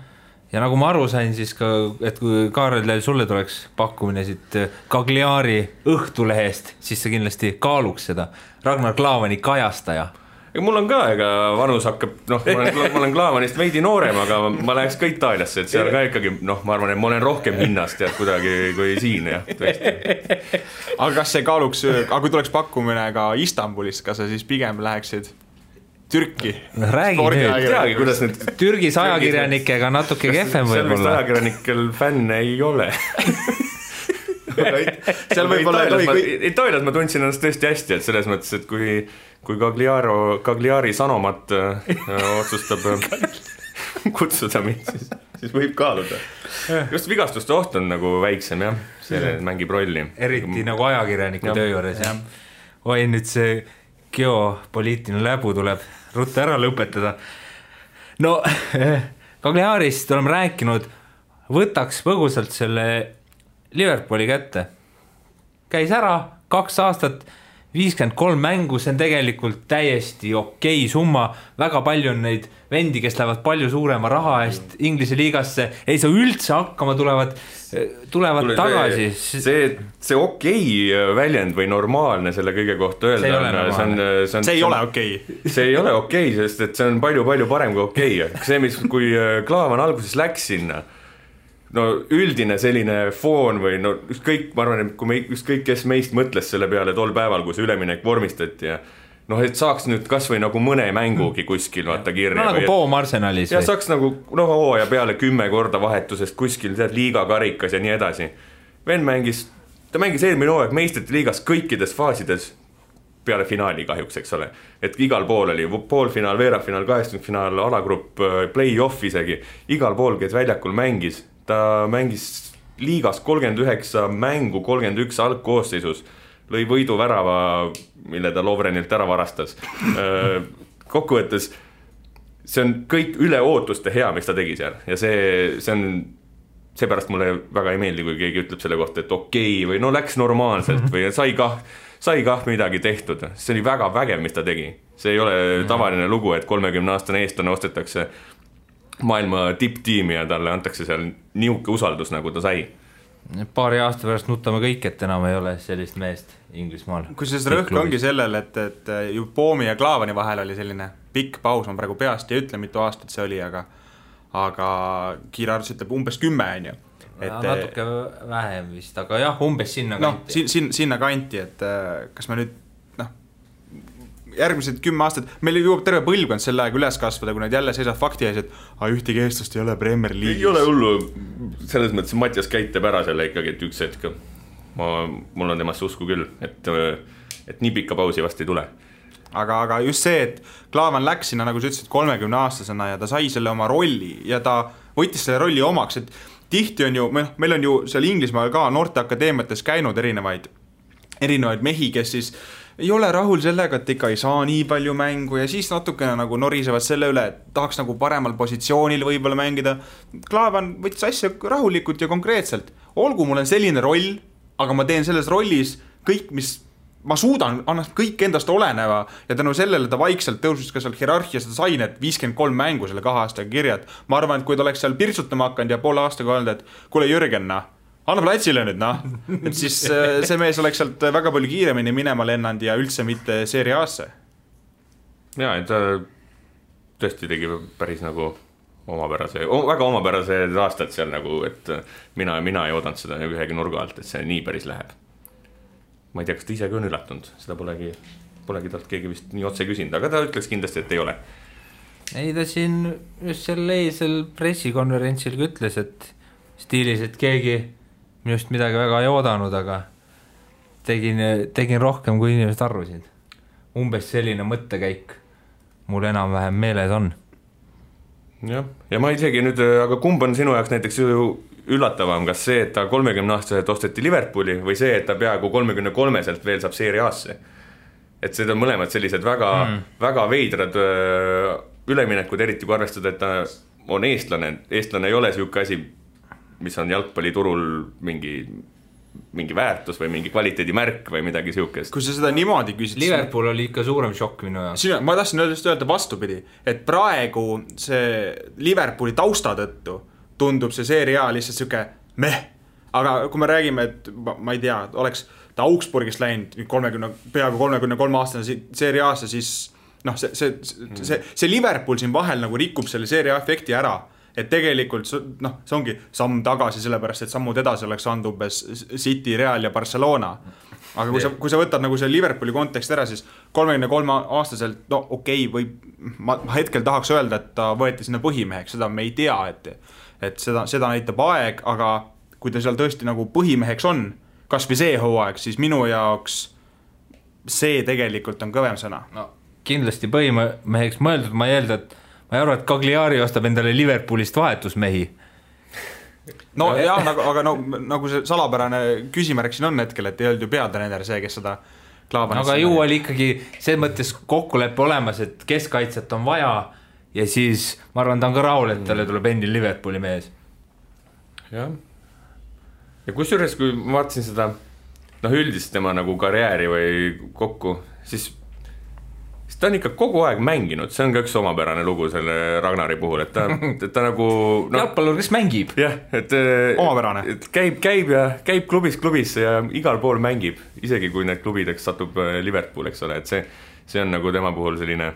ja nagu ma aru sain, siis ka, et kui Kaarel, sulle tuleks pakkumine siit Cagliari Õhtulehest, siis sa kindlasti kaaluks seda. Ragnar Klavani kajastaja. ega mul on ka, ega vanus hakkab, noh, ma olen, ma olen Klavanist veidi noorem, aga ma läheks ka Itaaliasse, et seal ka ikkagi noh, ma arvan, et ma olen rohkem hinnas tead kuidagi kui siin jah, tõesti. aga kas see kaaluks, aga kui tuleks pakkumine ka Istanbulist, kas sa siis pigem läheksid Türki. räägi nüüd. teagi, kuidas need. Türgis ajakirjanikega natuke kehvem võib-olla. seal vist ajakirjanikel fänne ei ole [laughs] seal võib-olla ei tohi. Itaalias ma tundsin ennast tõesti hästi, et selles mõttes, et kui, kui Cagliaro, Cagliari Sanomat äh, otsustab [laughs] kutsuda mind, siis, siis võib kaaluda. just vigastuste oht on nagu väiksem jah, see mängib rolli. eriti nagu ajakirjaniku töö juures jah. oi nüüd see geopoliitiline läbu tuleb ruttu ära lõpetada. no Cagliarist oleme rääkinud, võtaks põgusalt selle Liverpooli kätte. käis ära kaks aastat viiskümmend kolm mängu, see on tegelikult täiesti okei summa, väga palju on neid vendi, kes lähevad palju suurema raha eest Inglise liigasse, ei saa üldse hakkama, tulevad, tulevad Tule, tagasi. see, see okei okay väljend või normaalne selle kõige kohta öelda on, see on, see on. see ei ole okei okay.. see ei ole okei okay,, sest et see on palju-palju parem kui okei okay., see, mis, kui Klaavan alguses läks sinna no üldine selline foon või no ükskõik, ma arvan, et kui me, ükskõik kes meist mõtles selle peale tol päeval, kui see üleminek vormistati ja noh, et saaks nüüd kasvõi nagu mõne mängugi kuskil vaata kirja. no nagu Poom Arsenalis. ja saaks nagu noh, hooaja peale kümme korda vahetusest kuskil tead liigakarikas ja nii edasi. vend mängis, ta mängis eelmine hooaeg meistrite liigas kõikides faasides peale finaali kahjuks, eks ole. et igal pool oli poolfinaal, veerandfinaal, kaheksakümnendfinaal, alagrupp, play-off isegi, igal pool käis väljakul, mängis ta mängis liigas kolmkümmend üheksa mängu, kolmkümmend üks algkoosseisus, lõi võiduvärava, mille ta Lovrenilt ära varastas. Äh, kokkuvõttes see on kõik üle ootuste hea, mis ta tegi seal. Ja see, see on, seepärast mulle väga ei meeldi, kui keegi ütleb selle kohta, et okei okay, või no läks normaalselt või sai kah, sai kah midagi tehtud, see oli väga vägev, mis ta tegi. see ei ole tavaline lugu, et kolmekümne aastane eestlane ostetakse maailma tipptiimi ja talle antakse seal niisugune usaldus, nagu ta sai. paari aasta pärast nutame kõik, et enam ei ole sellist meest Inglismaal. kusjuures rõhk ongi sellel, et, et ju Poomi ja Klaavani vahel oli selline pikk paus, ma praegu peast ei ütle, mitu aastat see oli, aga aga Kiira arvutus ütleb umbes kümme, on ju. et natuke vähem vist, aga jah, umbes sinna kanti. noh, siin, siin, sinna kanti, et kas me nüüd järgmised kümme aastat, meil jõuab terve põlvkond sel ajal üles kasvada, kui nad jälle seisavad fakti ees, et ühtegi eestlast ei ole Premier League'is. ei ole hullu, selles mõttes Mattias Käit teeb ära selle ikkagi, et üks hetk. Ma, mul on temasse usku küll, et, et nii pikka pausi vast ei tule. Aga, aga just see, et Klaavan läks sinna, nagu sa ütlesid, kolmekümne aastasena ja ta sai selle oma rolli ja ta võttis selle rolli omaks, et tihti on ju, noh, meil on ju seal Inglismaal ka noorteakadeemiates käinud erinevaid, erinevaid mehi, kes siis ei ole rahul sellega, et ikka ei saa nii palju mängu ja siis natukene nagu norisevad selle üle, et tahaks nagu paremal positsioonil võib-olla mängida. Klaavan võttis asja rahulikult ja konkreetselt, olgu, mul on selline roll, aga ma teen selles rollis kõik, mis ma suudan, annan kõik endast oleneva ja tänu sellele ta vaikselt tõusis ka seal hierarhias, ta sai need viiskümmend kolm mängu selle kahe aastaga kirja, et ma arvan, et kui ta oleks seal pirtsutama hakanud ja poole aastaga öelnud, et kuule, Jürgen, noh anna platsile nüüd noh, et siis äh, see mees oleks sealt väga palju kiiremini minema lennanud ja üldse mitte Serie A-sse. ja, et ta tõesti tegi päris nagu omapärase, väga omapärased aastad seal nagu, et mina, mina ei oodanud seda ühegi nurga alt, et see nii päris läheb. ma ei tea, kas ta ise ka on üllatunud, seda polegi, polegi talt keegi vist nii otse küsinud, aga ta ütleks kindlasti, et ei ole. ei, ta siin just sel eilsel pressikonverentsil ka ütles, et stiilis, et keegi minust midagi väga ei oodanud, aga tegin, tegin rohkem, kui inimesed arvasid. umbes selline mõttekäik mul enam-vähem meeles on. jah, ja ma isegi nüüd, aga kumb on sinu jaoks näiteks ju üllatavam, kas see, et ta kolmekümne aastaselt osteti Liverpooli või see, et ta peaaegu kolmekümne kolmeselt veel saab Serie A-sse? et need on mõlemad sellised väga mm., väga veidrad öö, üleminekud, eriti kui arvestada, et ta on eestlane, eestlane ei ole niisugune asi, mis on jalgpalliturul mingi mingi väärtus või mingi kvaliteedimärk või midagi siukest. kui sa seda niimoodi küsid. Liverpool oli ikka suurem šokk minu jaoks. sina, ma tahtsin just öelda vastupidi, et praegu see Liverpooli tausta tõttu tundub see seeria lihtsalt sihuke meh. aga kui me räägime, et ma, ma ei tea, oleks ta Augsburgist läinud kolmekümne, peaaegu kolmekümne kolme aastane seeria A-sse, siis noh, see, see, see, see Liverpool siin vahel nagu rikub selle seeria efekti ära et tegelikult noh, see ongi samm tagasi, sellepärast et sammud edasi oleks saanud umbes City, Real ja Barcelona. aga kui sa, kui sa võtad nagu selle Liverpooli konteksti ära, siis kolmekümne kolme aastaselt, no okei okay,, võib, ma hetkel tahaks öelda, et ta võeti sinna põhimeheks, seda me ei tea, et et seda, seda näitab aeg, aga kui ta seal tõesti nagu põhimeheks on, kasvõi see hooaeg, siis minu jaoks see tegelikult on kõvem sõna. no kindlasti põhimeheks mõeldud, ma ei eelda, et ma ei arva, et Cagliari ostab endale Liverpoolist vahetusmehi. no jah, nagu, aga no nagu see salapärane küsimärk siin on hetkel, et ei olnud ju peatreener see, kes seda aga ju oli ikkagi selles mõttes kokkulepe olemas, et keskkaitset on vaja ja siis ma arvan, ta on ka rahul, et talle tuleb endine Liverpooli mees. jah, ja kusjuures, kui ma vaatasin seda noh, üldist tema nagu karjääri või kokku, siis ta on ikka kogu aeg mänginud, see on ka üks omapärane lugu selle Ragnari puhul, et ta, [laughs] et ta nagu no, jalgpallur, kes mängib. jah, et omapärane. et käib, käib ja käib klubist klubisse ja igal pool mängib, isegi kui need klubideks satub äh, Liverpool, eks ole, et see, see on nagu tema puhul selline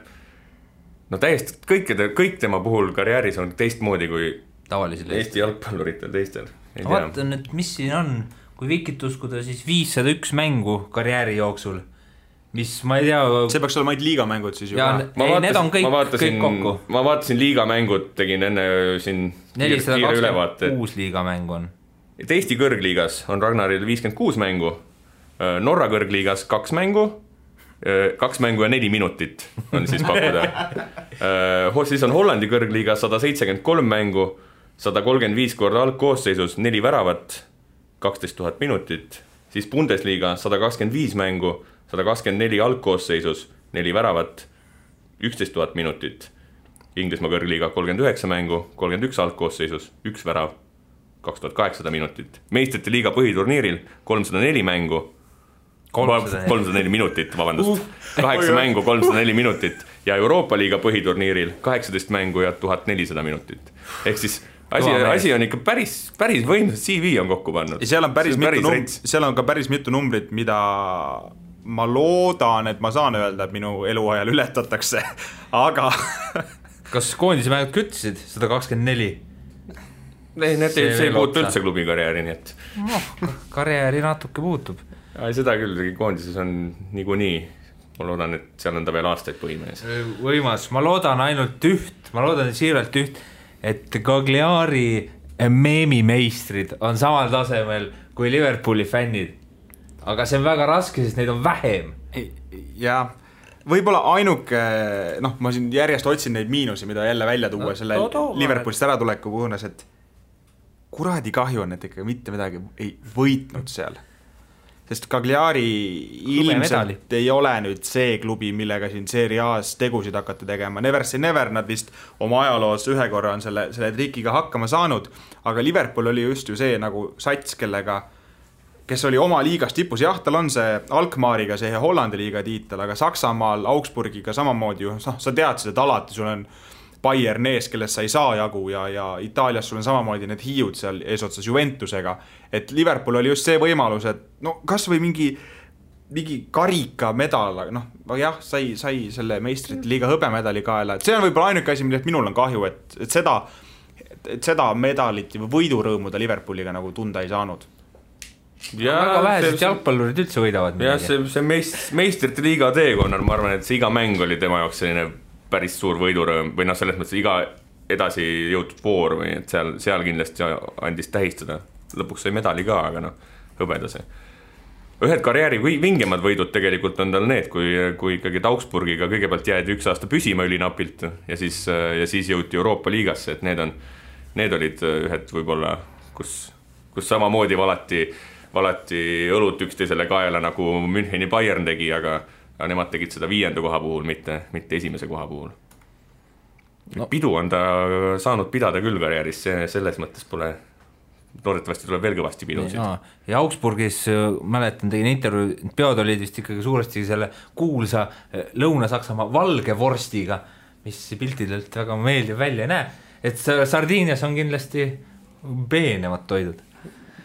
no täiesti kõikide, kõik tema puhul karjääris on teistmoodi kui tavalisel Eesti jalgpalluritel teistel. vaatan nüüd, mis siin on, kui Vikit uskuda, siis viissada üks mängu karjääri jooksul mis ma ei tea. see peaks olema ainult liigamängud siis ju. jaa, ei need on kõik, kõik kokku. ma vaatasin liigamängud, tegin enne siin nelisada kakskümmend kuus liigamängu on. et Eesti kõrgliigas on Ragnaril viiskümmend kuus mängu, äh, Norra kõrgliigas kaks mängu, äh, kaks mängu ja neli minutit on siis pakkuda [laughs] äh, siis on Hollandi kõrgliigas sada seitsekümmend kolm mängu, sada kolmkümmend viis korda algkoosseisus, neli väravat, kaksteist tuhat minutit, siis Bundesliga sada kakskümmend viis mängu sada kakskümmend neli algkoosseisus, neli väravat, üksteist tuhat minutit. Inglismaa kõrgliiga kolmkümmend üheksa mängu, kolmkümmend üks algkoosseisus, üks värav, kaks tuhat kaheksasada minutit. meistrite liiga põhiturniiril kolmsada neli mängu, kolmsada neli minutit, vabandust uh,, kaheksa mängu, kolmsada neli minutit ja Euroopa liiga põhiturniiril kaheksateist mängu ja tuhat nelisada minutit. ehk siis asi, asi on ikka päris, päris võimsas CV on kokku pannud. ja seal on päris, päris mitu num-, seal on ka päris mitu numbrit, mida ma loodan, et ma saan öelda, et minu eluajal ületatakse, [laughs] aga [laughs] kas koondise mängud küttisid sada kakskümmend neli? ei, need ei, see ei puutu üldse klubi karjääri, nii et noh, karjääri natuke puutub. seda küll, koondises on niikuinii, ma loodan, et seal on ta veel aastaid põhimees. võimas, ma loodan ainult üht, ma loodan siiralt üht, et Cagliari meemimeistrid on samal tasemel kui Liverpooli fännid aga see on väga raske, sest neid on vähem. jah, võib-olla ainuke, noh, ma siin järjest otsin neid miinusi, mida jälle välja tuua no, selle no, Liverpoolist äratuleku puhul, et kuradi kahju on, et ikka mitte midagi ei võitnud seal. sest Cagliari ilmselt ei ole nüüd see klubi, millega siin Serie A-s tegusid hakata tegema, never say never, nad vist oma ajaloos ühe korra on selle, selle trikiga hakkama saanud, aga Liverpool oli just ju see nagu sats, kellega kes oli oma liigas tipus, jah, tal on see Alkmaariga see Hollandi liiga tiitel, aga Saksamaal Augsburgiga samamoodi ju, noh, sa tead seda alati, sul on Bayern ees, kellest sa ei saa jagu ja, ja Itaalias sul on samamoodi need hiiud seal eesotsas Juventusega. et Liverpool oli just see võimalus, et no kasvõi mingi, mingi karikamedal, noh, jah, sai, sai selle meistrite liiga hõbemedali kaela, et see on võib-olla ainuke asi, millest minul on kahju, et, et seda, et seda medalit või võidurõõmu ta Liverpooliga nagu tunda ei saanud väga vähesed jalgpallurid üldse võidavad jah, see, see meist-, meistrite liiga teekonnal, ma arvan, et see iga mäng oli tema jaoks selline päris suur võidurõõm või noh, selles mõttes iga edasi jõutud voor või et seal, seal kindlasti andis tähistada. lõpuks sai medali ka, aga noh, hõbedase. ühed karjääri vingemad võidud tegelikult on tal need, kui, kui ikkagi Augsburgiga kõigepealt jäädi üks aasta püsima ülinapilt ja siis, ja siis jõuti Euroopa liigasse, et need on, need olid ühed võib-olla, kus, kus samamoodi valati valati õlut üksteisele kaela, nagu Müncheni Bayern tegi, aga, aga nemad tegid seda viienda koha puhul, mitte, mitte esimese koha puhul. No.. pidu on ta saanud pidada küll karjääris, see selles mõttes pole, loodetavasti tuleb veel kõvasti pidusid. ja Augsburgis äh, mäletan, tegin intervjuu, peod olid vist ikkagi suuresti selle kuulsa äh, Lõuna-Saksamaa valge vorstiga, mis piltidelt väga meeldiv välja ei näe, et Sardiinias on kindlasti peenemad toidud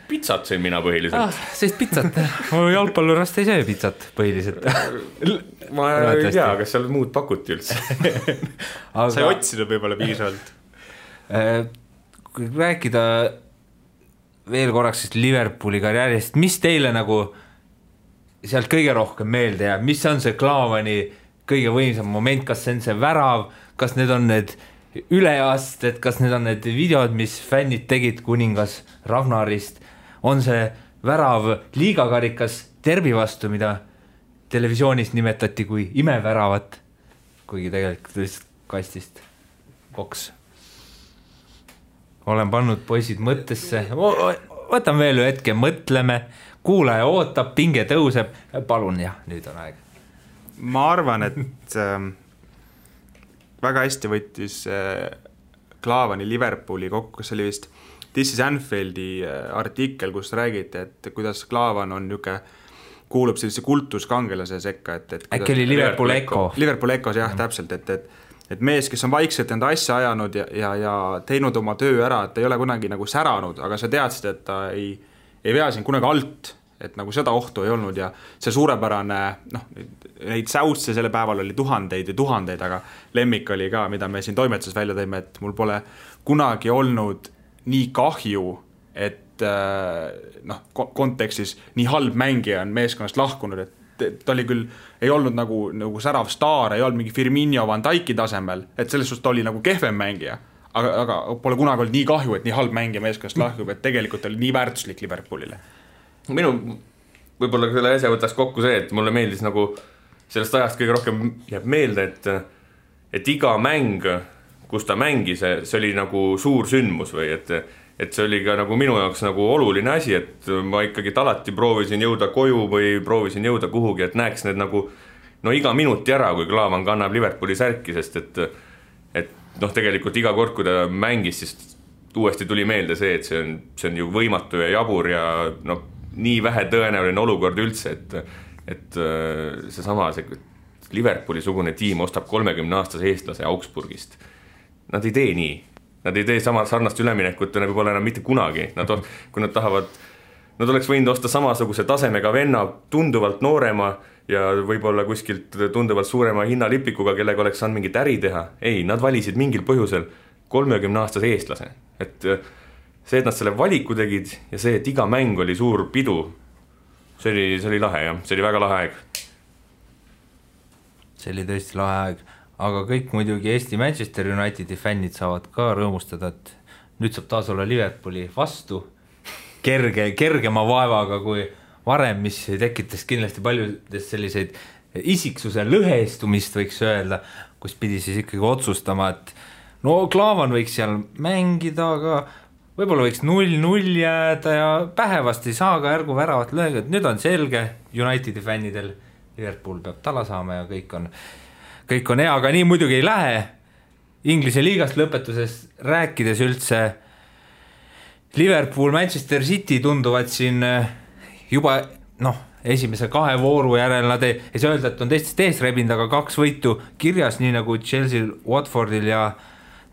pitsat sõin mina põhiliselt. Ah,. sellist pitsat, [laughs] jalgpallurast ei söö pitsat põhiliselt. Ma ei tea, kas seal muud pakuti üldse. [laughs] Aga... sa ei otsinud võib-olla piisavalt. Äh, kui rääkida veel korraks sellest Liverpooli karjäärist, mis teile nagu sealt kõige rohkem meelde jääb, mis on see Klaavani kõige võimsam moment, kas see on see värav, kas need on need üleasted, kas need on need videod, mis fännid tegid kuningas Ragnarist on see värav liigakarikas Derbi vastu, mida televisioonis nimetati kui imeväravat, kuigi tegelikult lihtsalt kastist boks. olen pannud poisid mõttesse, võtame veel ühe hetke, mõtleme, kuulaja ootab, pinge tõuseb, palun jah, nüüd on aeg. ma arvan, et äh, väga hästi võttis äh, Klaavani Liverpooli kokku, see oli vist This is Anfieldi äh, artikkel, kus räägiti, et kuidas Klaavan on niisugune kuulub sellise kultuskangelase sekka, et, et äkki oli Liverpool Echo? Liverpool Echos jah, täpselt, et, et et mees, kes on vaikselt enda asja ajanud ja, ja, ja teinud oma töö ära, et ei ole kunagi nagu säranud, aga sa teadsid, et ta ei, ei vea sind kunagi alt, et nagu seda ohtu ei olnud ja see suurepärane noh, neid säutse sellel päeval oli tuhandeid ja tuhandeid, aga lemmik oli ka, mida me siin toimetuses välja tõime, et mul pole kunagi olnud nii kahju, et äh, noh, kontekstis nii halb mängija on meeskonnast lahkunud, et ta oli küll, ei olnud nagu, nagu särav staar, ei olnud mingi Firmino Van Dyke'i tasemel, et selles suhtes ta oli nagu kehvem mängija. aga, aga pole kunagi olnud nii kahju, et nii halb mängija meeskonnast lahkub, et tegelikult oli nii väärtuslik Liverpoolile. minu, võib-olla selle asja võtaks kokku see, et mulle meeldis nagu sellest ajast kõige rohkem jääb meelde, et, et iga mäng, kus ta mängis, see oli nagu suur sündmus või et et see oli ka nagu minu jaoks nagu oluline asi, et ma ikkagi alati proovisin jõuda koju või proovisin jõuda kuhugi, et näeks need nagu no iga minuti ära, kui Klaavan kannab Liverpooli särki, sest et et noh, tegelikult iga kord, kui ta mängis, siis uuesti tuli meelde see, et see on, see on ju võimatu ja jabur ja noh, nii vähe tõenäoline olukord üldse, et et seesama, see Liverpooli-sugune tiim ostab kolmekümne aastase eestlase Augsburgist. Nad ei tee nii. Nad ei tee sama sarnast üleminekut võib-olla enam mitte kunagi, nad, kui nad tahavad, nad oleks võinud osta samasuguse tasemega venna, tunduvalt noorema ja võib-olla kuskilt tunduvalt suurema hinnalipikuga, kellega oleks saanud mingit äri teha. ei, nad valisid mingil põhjusel kolmekümne aastase eestlase, et äh, see, et nad selle valiku tegid ja see, et iga mäng oli suur pidu, see oli, see oli lahe jah, see oli väga lahe aeg. see oli tõesti lahe aeg aga kõik muidugi Eesti Manchester Unitedi fännid saavad ka rõõmustada, et nüüd saab taas olla Liverpooli vastu. Kerge, kergema vaevaga kui varem, mis tekitas kindlasti paljudes selliseid isiksuse lõhestumist, võiks öelda, kus pidi siis ikkagi otsustama, et no Klaavan võiks seal mängida, aga võib-olla võiks null-null jääda ja pähe vast ei saa ka ärgu väravat lööga, et nüüd on selge Unitedi fännidel, Liverpool peab tala saama ja kõik on kõik on hea, aga nii muidugi ei lähe. Inglise liigast lõpetuses rääkides üldse, Liverpool, Manchester City tunduvad siin eh, juba noh, esimese kahe vooru järel nad ei, ei saa öelda, et on teistest ees rebinud, aga kaks võitu kirjas, nii nagu Chelsea'l, Watfordil ja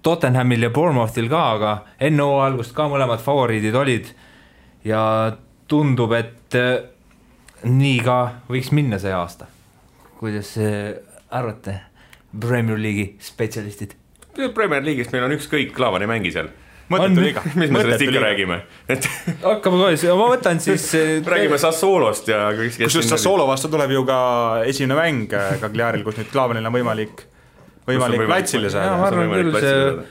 Tottenhamil ja Bournemouthil ka, aga enne hooaja algust ka mõlemad favoriidid olid. ja tundub, et eh, nii ka võiks minna see aasta. kuidas see arvate, Premier League'i spetsialistid? Premier League'ist meil on ükskõik, Klaavan ei mängi seal mõttetu liiga. mis me sellest ikka räägime, et [laughs] hakkame kohe, ma võtan siis [laughs] eh, räägime Sassolost ja kõik. kusjuures Sassolo vastu tuleb ju ka esimene mäng eh, Cagliaril, kus nüüd Klaavanil on võimalik võimalik platsile saada.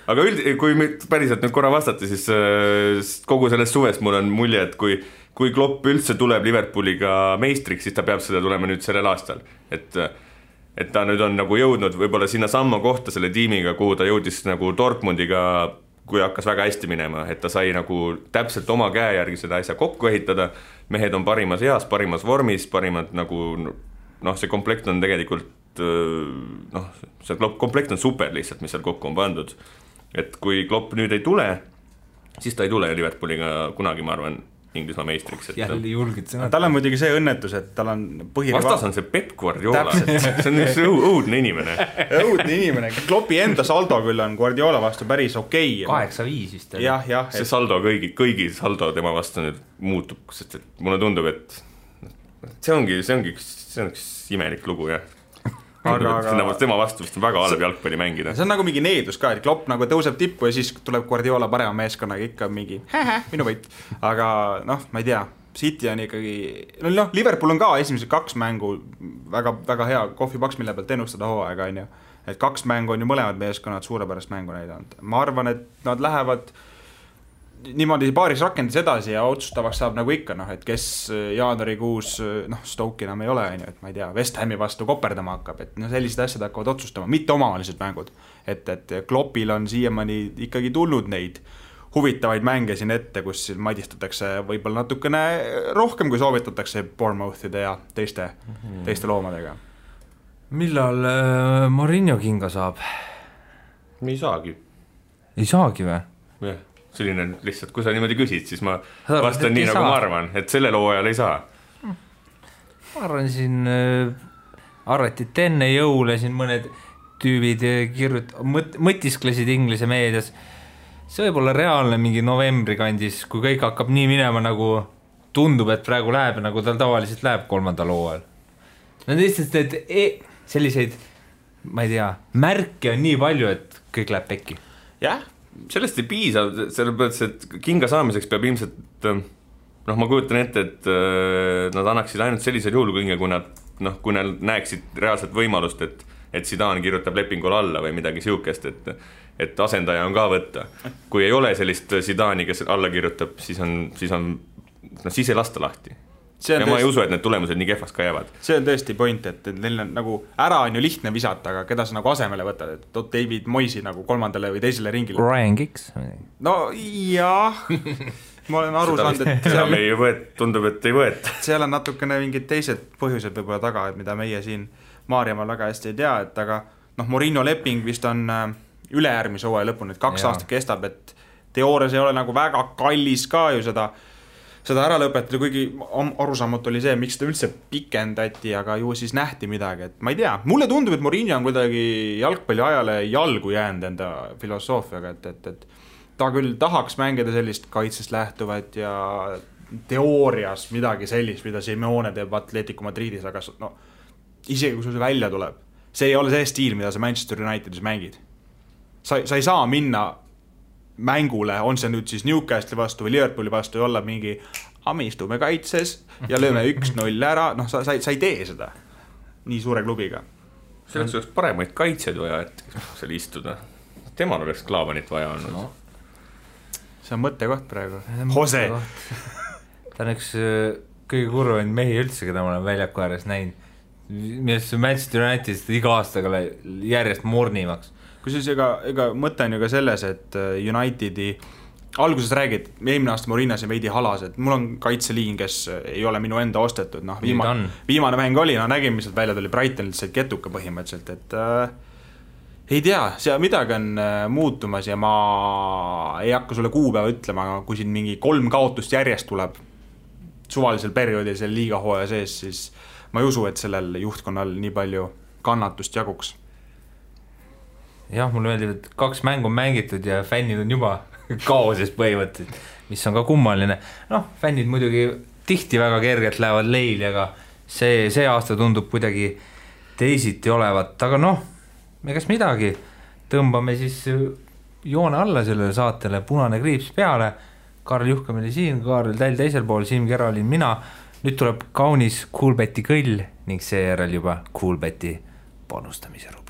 Aga üld-, kui nüüd päriselt nüüd korra vastata, siis eh, kogu sellest suvest mul on mulje, et kui kui Klopp üldse tuleb Liverpooliga meistriks, siis ta peab seda tulema nüüd sellel aastal, et et ta nüüd on nagu jõudnud võib-olla sinnasamma kohta selle tiimiga, kuhu ta jõudis nagu Dortmundiga, kui hakkas väga hästi minema, et ta sai nagu täpselt oma käe järgi seda asja kokku ehitada. mehed on parimas eas, parimas vormis, parimad nagu noh, see komplekt on tegelikult noh, see komplekt on super lihtsalt, mis seal kokku on pandud. et kui Klopp nüüd ei tule, siis ta ei tule Liverpooliga kunagi, ma arvan Inglismaa meistriks. jälle julged sõnad. tal on muidugi see õnnetus, et tal on põhiline vastas on see Peep Guardiola, see on üks õudne inimene [laughs] õudne inimene, Klopi enda saldo küll on Guardiola vastu päris okei okay.. kaheksa-viis vist jah, jah. see saldo kõigi, kõigi saldo tema vastu nüüd muutub, sest et mulle tundub, et see ongi, see ongi üks, see on üks imelik lugu jah aga, aga tema vastu vist on väga halb jalgpalli mängida. see on nagu mingi needus ka, et Klopp nagu tõuseb tippu ja siis tuleb Guardiola parema meeskonnaga ikka mingi minu võit. aga noh, ma ei tea, City on ikkagi, no noh, Liverpool on ka esimesed kaks mängu väga, väga hea kohvipaks, mille pealt ennustada hooaega, on ju. et kaks mängu on ju mõlemad meeskonnad suurepärast mängu näidanud, ma arvan, et nad lähevad niimoodi paaris rakendas edasi ja otsustavaks saab nagu ikka noh, et kes äh, jaanuarikuus äh, noh, Stoke enam ei ole, on ju, et ma ei tea, West Hami vastu koperdama hakkab, et no sellised asjad hakkavad otsustama, mitte omavahelised mängud. et, et Kloppil on siiamaani ikkagi tulnud neid huvitavaid mänge siin ette, kus madistatakse võib-olla natukene rohkem, kui soovitatakse Bournemouthide ja teiste mm, -hmm. teiste loomadega. millal äh, Morinho kinga saab? ei saagi. ei saagi või? jah, selline lihtsalt, kui sa niimoodi küsid, siis ma vastan nii, nagu ma arvan, et sellel hooajal ei saa. ma arvan siin äh, arvatit enne jõule siin mõned tüübid kirjut-, mõt-, mõtisklesid Inglise meedias see võib olla reaalne mingi novembri kandis, kui kõik hakkab nii minema, nagu tundub, et praegu läheb, nagu tal tavaliselt läheb kolmandal hooajal. Need lihtsalt need e selliseid, ma ei tea, märke on nii palju, et kõik läheb pekki. jah, sellest ei piisa, sellepärast, et kinga saamiseks peab ilmselt noh, ma kujutan ette, et äh, nad annaksid ainult sellisel juhul kinga, kui nad noh, kui nad näeksid reaalset võimalust, et et Zidane kirjutab lepingule alla või midagi sihukest, et et asendaja on ka võtta. kui ei ole sellist Zidane'i, kes alla kirjutab, siis on, siis on, noh siis ei lasta lahti. Ja tõesti, ma ei usu, et need tulemused nii kehvaks ka jäävad. see on tõesti point, et, et neil on nagu ära on ju lihtne visata, aga keda sa nagu asemele võtad, et tood David Moisi nagu kolmandale või teisele ringile. Ryan Giggs. no jah ma olen aru [laughs] saanud, et seal ei võet-, tundub, et ei võeta. [laughs] seal on natukene mingid teised põhjused võib-olla taga, et mida meie siin Maarjamaal väga hästi ei tea, et aga noh, Morino leping vist on äh, ülejärgmise hooaja lõpuni, et kaks ja. aastat kestab, et teoorias ei ole nagu väga kallis ka ju seda, seda ära lõpetada, kuigi arusaamatu oli see, miks seda üldse pikendati, aga ju siis nähti midagi, et ma ei tea, mulle tundub, et Morinho on kuidagi jalgpalliajale jalgu jäänud enda filosoofiaga, et, et, et ta küll tahaks mängida sellist kaitsest lähtuvat ja teoorias midagi sellist, mida Simeone teeb Atletico Madridis, aga no isegi kui sul see välja tuleb, see ei ole see stiil, mida sa Manchester Unitedis mängid. Sa, sa ei saa minna mängule, on see nüüd siis Newcastli vastu või Liverpooli vastu ja olla mingi, me istume kaitses ja lööme üks-null ära, noh, sa, sa, sa ei tee seda nii suure klubiga. selleks oleks paremaid kaitsjaid vaja, et seal istuda. temal oleks Klaavanit vaja olnud no.. see on mõttekoht praegu. Jose. ta on üks äh, kõige kurvemaid mehi üldse, keda ma olen väljaku ääres näinud. minu arust Manchester Unitedist iga aastaga järjest mornimaks kusjuures ega, ega mõte on ju ka selles, et äh, Unitedi alguses räägid, eelmine aasta Morinas ja veidi halas, et mul on kaitseliin, kes äh, ei ole minu enda ostetud, noh, viimane, viimane mäng oli, no nägime, mis sealt välja tuli, Brightonilt said ketuka põhimõtteliselt, et äh, ei tea, seal midagi on äh, muutumas ja ma ei hakka sulle kuupäeva ütlema, aga kui siin mingi kolm kaotust järjest tuleb suvalisel perioodil seal liiga hooaja sees, siis ma ei usu, et sellel juhtkonnal nii palju kannatust jaguks jah, mulle meeldib, et kaks mängu on mängitud ja fännid on juba [laughs] kaoses põhimõtteliselt, mis on ka kummaline. noh, fännid muidugi tihti väga kergelt lähevad leili, aga see, see aasta tundub kuidagi teisiti olevat, aga noh, egas midagi, tõmbame siis joone alla sellele saatele, punane kriips peale. Karl Juhkam oli siin, Kaarel Täll teisel pool, Siim Kera olin mina. nüüd tuleb kaunis Coolbeti kõll ning seejärel juba Coolbeti panustamise ruum.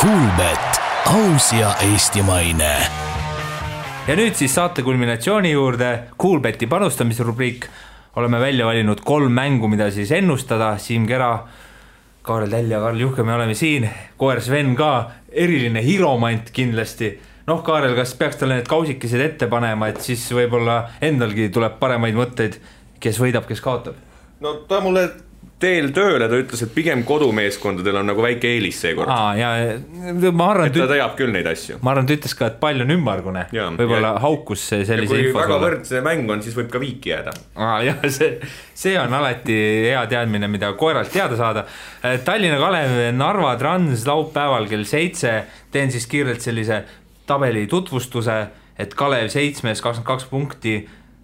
Kuulmet, aus ja eestimaine. ja nüüd siis saate kulminatsiooni juurde, Kuulbeti panustamise rubriik. oleme välja valinud kolm mängu, mida siis ennustada, Siim Kera, Kaarel Täll ja Karl Juhke, me oleme siin, koer Sven ka, eriline hiromant kindlasti noh, Kaarel, kas peaks talle need kausikesed ette panema, et siis võib-olla endalgi tuleb paremaid mõtteid, kes võidab, kes kaotab? no ta mulle teel tööle ta ütles, et pigem kodumeeskondadel on nagu väike eelis seekord. aa, ja ma arvan, et ta teab küll neid asju. ma arvan, ta ütles ka, et pall on ümmargune. võib-olla haukus sellise info. kui väga võrdse mäng on, siis võib ka viiki jääda. aa, jah, see, see on alati hea teadmine, mida koeralt teada saada. Äh, Tallinna Kalev, Narva Trans laupäeval kell seitse. teen siis kiirelt sellise tabeli tutvustuse, et Kalev seitsmes, kakskümmend kaks punkti,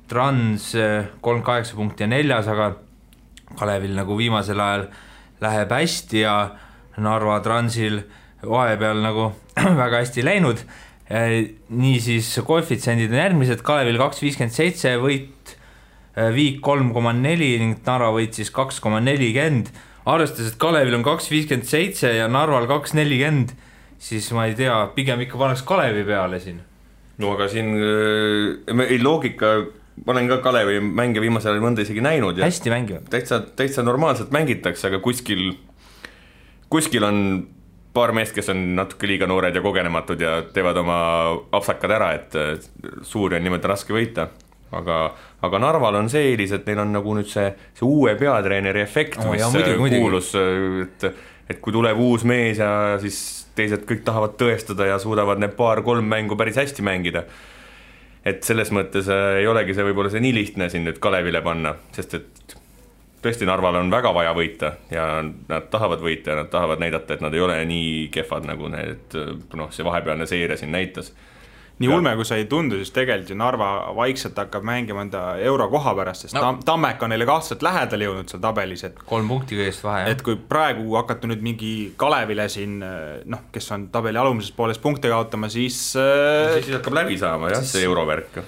Trans äh, kolmkümmend kaheksa punkti ja neljas, aga Kalevil nagu viimasel ajal läheb hästi ja Narva Transil vahepeal nagu [clears throat] väga hästi läinud. niisiis koefitsiendid on järgmised, Kalevil kaks viiskümmend seitse võit, Viik kolm koma neli ning Narva võit siis kaks koma nelikümmend. arvestades, et Kalevil on kaks viiskümmend seitse ja Narval kaks nelikümmend, siis ma ei tea, pigem ikka paneks Kalevi peale siin. no aga siin äh, ei loogika ma olen ka Kalevi mänge viimasel ajal mõnda isegi näinud. hästi mängivad. täitsa, täitsa normaalselt mängitakse, aga kuskil, kuskil on paar meest, kes on natuke liiga noored ja kogenematud ja teevad oma apsakad ära, et äh, suuri on niimoodi raske võita aga, aga Narval on see eelis, et neil on nagu nüüd see, see uue peatreeneri efekt Oh, mis jaa, äh, muidugi, muidugi. kuulus, et et kui tuleb uus mees ja siis teised kõik tahavad tõestada ja suudavad need paar-kolm mängu päris hästi mängida. Et selles mõttes äh, ei olegi see võib-olla see nii lihtne siin nüüd Kalevile panna, sest et tõesti, Narval on väga vaja võita ja nad tahavad võita ja nad tahavad näidata, et nad ei ole nii kehvad, nagu need noh, see vahepealne seire siin näitas nii ulme, kui see ei tundu, siis tegelikult ju Narva vaikselt hakkab mängima enda eurokoha pärast, sest No. no. Tammek on neile kahtlaselt lähedale jõudnud seal tabelis, et kolm punkti kõigest vahe, jah et kui praegu hakata nüüd mingi Kalevile siin noh, kes on tabeli alumises pooles punkte kaotama, siis äh, siis hakkab läbi saama jah, see eurovärk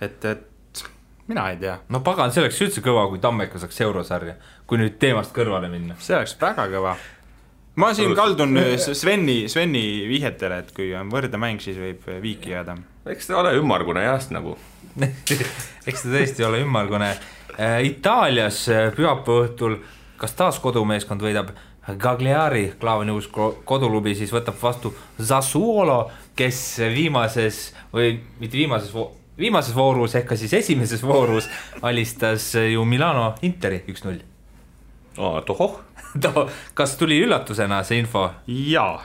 et, et mina ei tea, no pagan, see oleks üldse kõva, kui Tammeka saaks eurosarja, kui nüüd teemast kõrvale minna. see oleks väga kõva. Ma siin kaldun Sveni, Sveni vihjetele, et kui on võrdemäng, siis võib viiki jääda. eks ta ole ümmargune jah, nagu [laughs] eks ta tõesti ole ümmargune. Itaalias äh, pühapäeva õhtul, kas taas kodumeeskond võidab Cagliari, Klaavani uus ko- koduklubi, siis võtab vastu Sassuolo, kes viimases või mitte viimases viimases voorus ehk ka siis esimeses voorus alistas ju Milano Interi üks-null. tohoh [laughs] kas tuli üllatusena see info? jaa,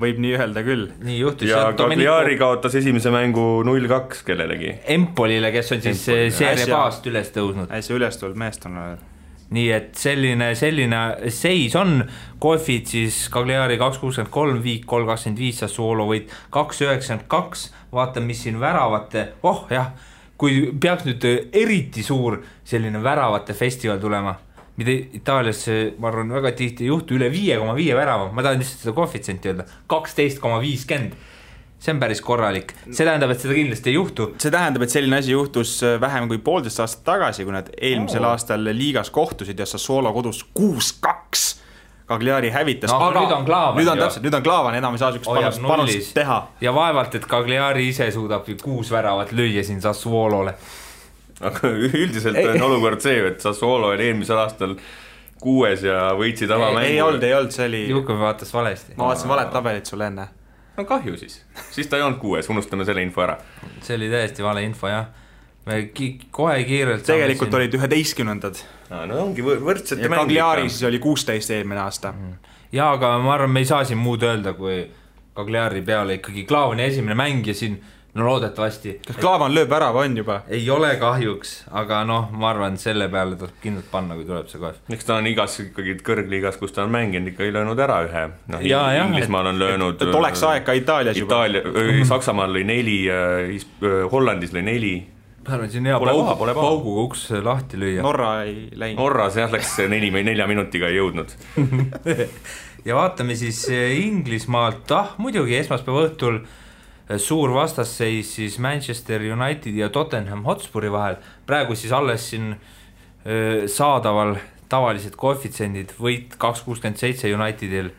võib nii öelda küll. nii juhtus. ja Cagliari kaotas esimese mängu null-kaks kellelegi. Empolile, kes on siis Empoli, Serie äsja. A-st üles tõusnud. äsja üles tulnud meeskonnale. nii et selline, selline seis on, kohvid siis Cagliari kaks kuuskümmend kolm, Viik kolm kakskümmend viis, Sassuolo võit kaks üheksakümmend kaks, vaatame, mis siin väravate, oh jah, kui peaks nüüd eriti suur selline väravate festival tulema, mida Itaalias, ma arvan, väga tihti ei juhtu, üle viie koma viie värava, ma tahan lihtsalt seda koefitsienti öelda, kaksteist koma viiskümmend. see on päris korralik, see tähendab, et seda kindlasti ei juhtu see tähendab, et selline asi juhtus äh, vähem kui poolteist aastat tagasi, kui nad eelmisel Oo. aastal liigas kohtusid ja Sassuolo kodus kuus-kaks Cagliari hävitas No, aga nüüd on Klaavan nüüd on täpselt, nüüd on Klaavan, enam ei saa siukest panust, panust teha. ja vaevalt, et Cagliari ise suudab kuus väravat lüüa siin Sassuolole. Aga [laughs] üldiselt on olukord see, et Sassuolo oli eelmisel aastal kuues ja võitsid avamängu. ei olnud, ei olnud, see oli, Juku vaatas valesti. ma vaatasin valet tabelit sulle enne. no kahju siis, siis ta ei olnud kuues, unustame selle info ära. see oli täiesti vale info jah. me ki kohe kiirelt. tegelikult olid üheteistkümnendad no ongi võr- võrdsete ja Cagliari siis oli kuusteist eelmine aasta. ja aga ma arvan, me ei saa siin muud öelda, kui Cagliari peale ikkagi Klaavani esimene mäng ja siin no loodetavasti. kas Klaavan lööb värava, on juba? ei ole kahjuks, aga noh, ma arvan, selle peale tuleb kindlalt panna, kui tuleb see koef. eks ta on igas ikkagi kõrgliigas, kus ta on mänginud, ikka löönud ära ühe. noh, Inglismaal on löönud. et oleks aeg ka Itaalias juba. Itaalia, [laughs] Saksamaal lõi neli, Hollandis lõi neli. ma arvan, siin hea Pole paha, paugu, pauguga uks lahti lüüa. Norra ei läinud. Norras jah, läks neli, nelja minutiga ei jõudnud. [laughs] ja vaatame siis Inglismaalt, ah muidugi esmaspäeva õhtul eh, suur vastasseis siis Manchester Unitedi ja Tottenham Hotspuri vahel. praegu siis alles siin saadaval tavalised koefitsiendid, võit kaks kuuskümmend seitse Unitedil,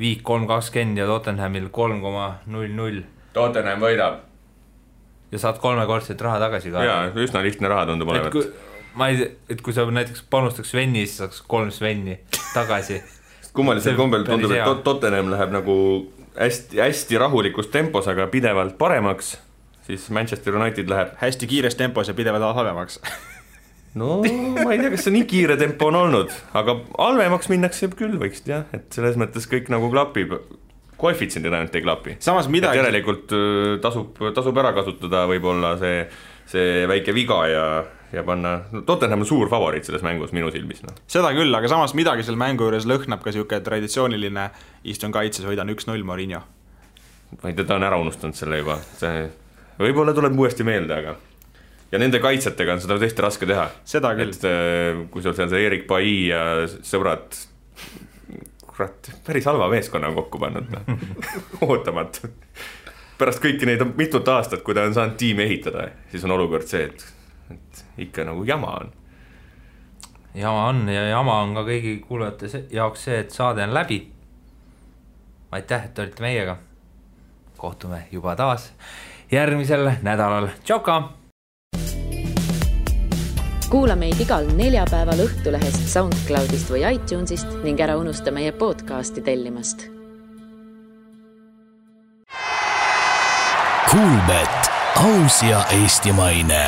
viik kolm kakskümmend ja Tottenhamil kolm koma null null Tottenham võidab. ja saad kolmekordset raha tagasi ka. jaa, üsna lihtne raha tundub olevat ma ei tea, et kui sa näiteks panustaks Sveni, siis saaks kolm Sveni tagasi [laughs] kummalisel kombel tundub, et Tottenham läheb nagu hästi-hästi rahulikus tempos, aga pidevalt paremaks, siis Manchester United läheb hästi kiires tempos ja pidevalt halvemaks. [laughs] no ma ei tea, kas see nii kiire tempo on olnud, aga halvemaks minnakse küll võiks jah, et selles mõttes kõik nagu klapib. koefitsiendid ainult ei klapi. samas midagi, järelikult öö, tasub, tasub ära kasutada võib-olla see, see väike viga ja, ja panna no,, Tottenham on suur favoriit selles mängus minu silmis, noh. seda küll, aga samas midagi selle mängu juures lõhnab ka sihuke traditsiooniline istun kaitses, võidan üks-null Morinho. ma ei tea, ta on ära unustanud selle juba, see võib-olla tuleb uuesti meelde, aga ja nende kaitsjatega on seda tõesti raske teha. seda küll. et öö, kui sul seal see Erik Pai ja sõbrad, kurat, päris halva meeskonna on kokku pannud, noh, [laughs] ootamatu. pärast kõiki neid mitut aastat, kui ta on saanud tiimi ehitada, siis on olukord see, et, et ikka nagu jama on. jama on ja jama on ka kõigi kuulajate jaoks see, et saade on läbi. aitäh, et olite meiega. kohtume juba taas järgmisel nädalal, tšauka. kuula meid igal neljapäeval Õhtulehest, SoundCloudist või iTunesist ning ära unusta meie podcasti tellimast. Kuulmet cool, aus ja eestimaine